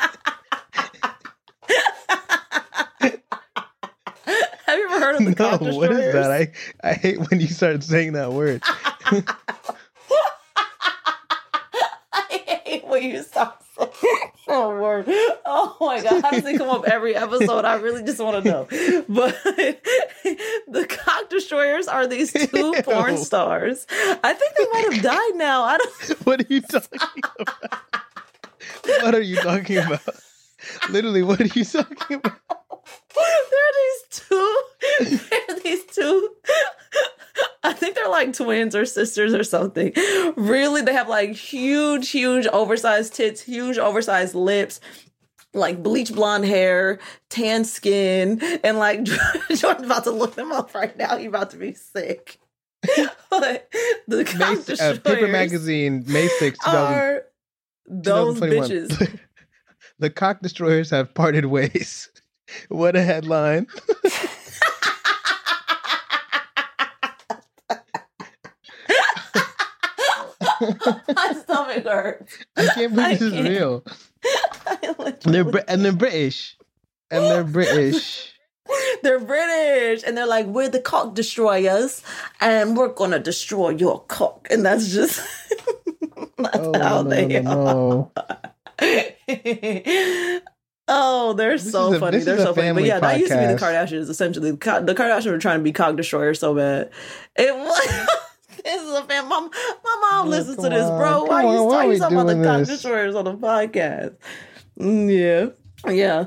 Have you ever heard of the No, cock what destroyers? is that? I I hate when you start saying that word. I hate when you stop saying that word. Oh my god, how does it come up every episode? I really just want to know. But the cock destroyers are these two porn stars. I think they might have died now. I don't. What are you talking about? What are you talking about? Literally, what are you talking about? There are these two. There are these two. I think they're like twins or sisters or something. Really, they have like huge, huge oversized tits, huge oversized lips, like bleach blonde hair, tan skin, and like Jordan's about to look them up right now. He's about to be sick. but the cock May, uh, Paper Magazine, May 6, 2000, are those 2021. bitches. the cock destroyers have parted ways. What a headline. My stomach hurts. I can't believe I this is can't. real. They're Brit- and they're British. And they're British. They're British and they're like, we're the cock destroyers and we're gonna destroy your cock. And that's just that's Oh, how no, they no, no. Are. oh, they're so a- funny. They're so funny. But yeah, that used to be the. Kardashians essentially. The Kardashians were trying to be cock destroyers so bad. It was this is a fan. My, my mom Yeah, listens to this, bro. on, Why come you, why are you talking about the cock destroyers on the podcast? Mm, Yeah. Yeah.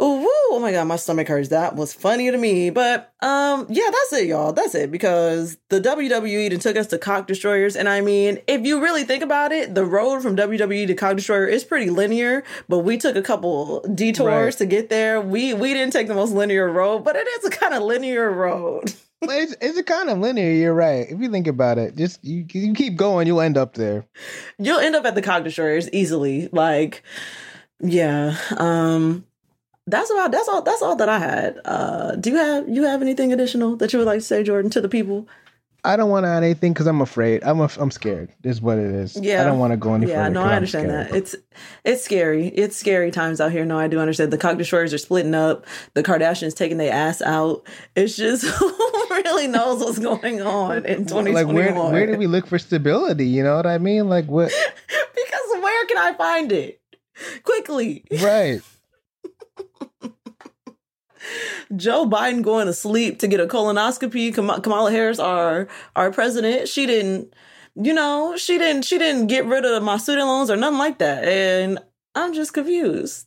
Oh, woo, oh my god, my stomach hurts. That was funny to me. But um, yeah, that's it, y'all. That's it. Because the WWE then took us to cock destroyers. And I mean, if you really think about it, the road from WWE to cock destroyer is pretty linear, but we took a couple detours Right. to get there. We we didn't take the most linear road, but it is a kind of linear road. It's, it's a kind of linear. You're right. If you think about it, just you, you keep going, you'll end up there. You'll end up at the cock destroyers easily. Like, yeah. Um that's about that's all that's all that I had. Uh do you have you have anything additional that you would like to say, Jordan, to the people? I don't want to add anything because I'm afraid. I'm a, I'm scared. Is what it is. Yeah. I don't want to go any Yeah, further. no, I understand that. It's it's scary. It's scary times out here. No, I do understand. The cock destroyers are splitting up. The Kardashians taking their ass out. It's just who really knows what's going on in 2021. like where where do we look for stability? You know what I mean? Like what? because where can I find it? Quickly. right. Joe Biden going to sleep to get a colonoscopy. Kamala Harris, our our president, she didn't, you know, she didn't she didn't get rid of my student loans or nothing like that. And I'm just confused.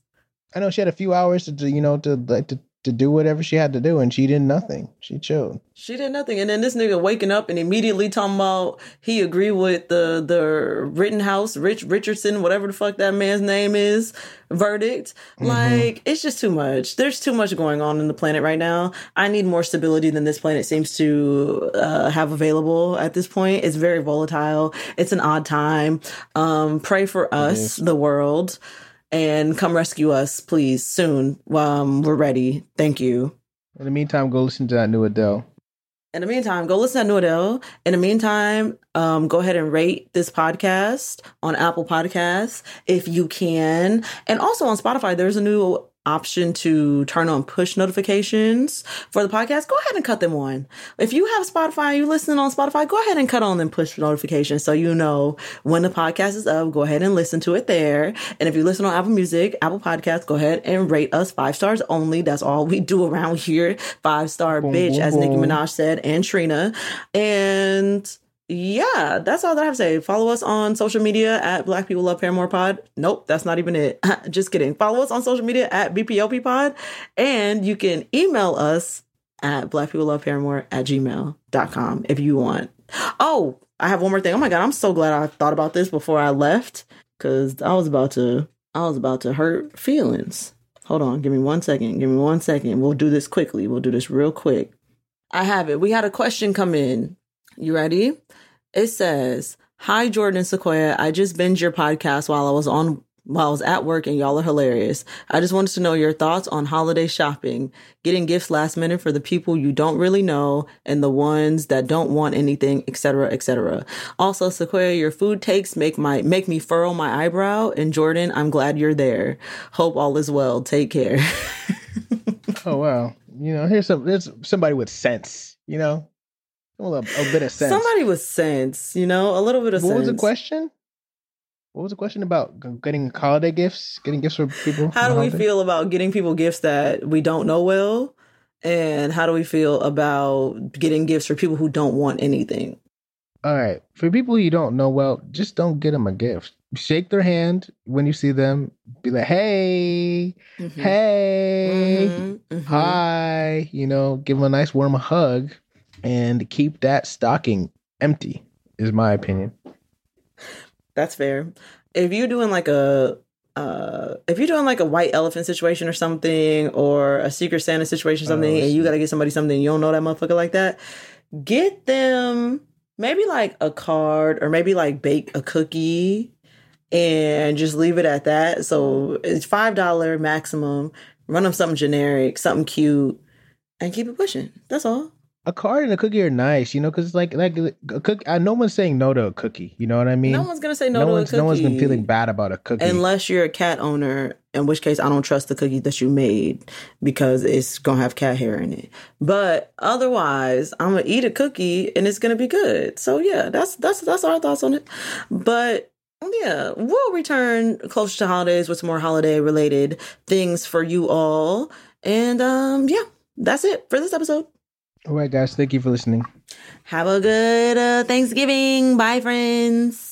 I know she had a few hours to you know to like to to do whatever she had to do, and she did nothing. She chilled. She did nothing, and then this nigga waking up and immediately talking about he agreed with the the Rittenhouse, Rich Richardson, whatever the fuck that man's name is, verdict. Like it's just too much. There's too much going on in the planet right now. I need more stability than this planet seems to uh, have available at this point. It's very volatile. It's an odd time. Um, pray for us, the world, and come rescue us, please, soon. Um, we're ready. Thank you. In the meantime, go listen to that new Adele. In the meantime, go listen to New Adele. In the meantime, um, go ahead and rate this podcast on Apple Podcasts if you can. And also on Spotify, there's a new option to turn on push notifications for the podcast. Go ahead and cut them on. If you have Spotify, and you listening on Spotify, go ahead and cut on them push notifications so you know when the podcast is up. Go ahead and listen to it there. And if you listen on Apple Music, Apple Podcasts, go ahead and rate us five stars only. That's all we do around here. Five star bitch, as Nicki. Minaj said, and Trina. And yeah, that's all that I have to say. Follow us on social media at Black People Love Paramore Pod. Nope, that's not even it. Just kidding. Follow us on social media at BPOP Pod. And you can email us at Black People Love Paramore at gmail.com if you want. Oh, I have one more thing. Oh my God, I'm so glad I thought about this before I left because I was about to, I was about to hurt feelings. Hold on, give me one second. Give me one second. We'll do this quickly. We'll do this real quick. I have it. We had a question come in. You ready? It says, Hi Jordan Sequoia. I just binged your podcast while I was on while I was at work and y'all are hilarious. I just wanted to know your thoughts on holiday shopping, getting gifts last minute for the people you don't really know and the ones that don't want anything, etc., etc. Also, Sequoia, your food takes make my make me furrow my eyebrow. And Jordan, I'm glad you're there. Hope all is well. Take care. Oh wow. You know, here's some there's somebody with sense. You know, a, little, a bit of sense. Somebody with sense, you know, a little bit of sense. what sense. was the question? What was the question about getting holiday gifts? Getting gifts for people? How do we feel about getting people gifts that we don't know well? And how do we feel about getting gifts for people who don't want anything? All right. For people you don't know well, just don't get them a gift. Shake their hand when you see them. Be like, hey, Mhm. hey, Mhm, mhm. hi. You know, give them a nice warm hug and keep that stocking empty. Is my opinion. That's fair. If you're doing like a uh if you're doing like a white elephant situation or something or a secret santa situation or something Oh, and you gotta get somebody something you don't know that motherfucker like that get them maybe like a card or maybe like bake a cookie and just leave it at that so it's five dollar maximum run them something generic something cute and keep it pushing that's all A card and a cookie are nice, you know, because it's like like a cookie. Uh, no one's saying no to a cookie. You know what I mean? no one's gonna say no, no to one's a cookie no one's been feeling bad about a cookie. Unless you're a cat owner, in which case I don't trust the cookie that you made because it's gonna have cat hair in it. But otherwise, I'm gonna eat a cookie and it's gonna be good. So yeah, that's that's that's our thoughts on it. But yeah, we'll return closer to holidays with some more holiday related things for you all. And um yeah, that's it for this episode. All right, guys. Thank you for listening. Have a good uh, Thanksgiving. Bye, friends.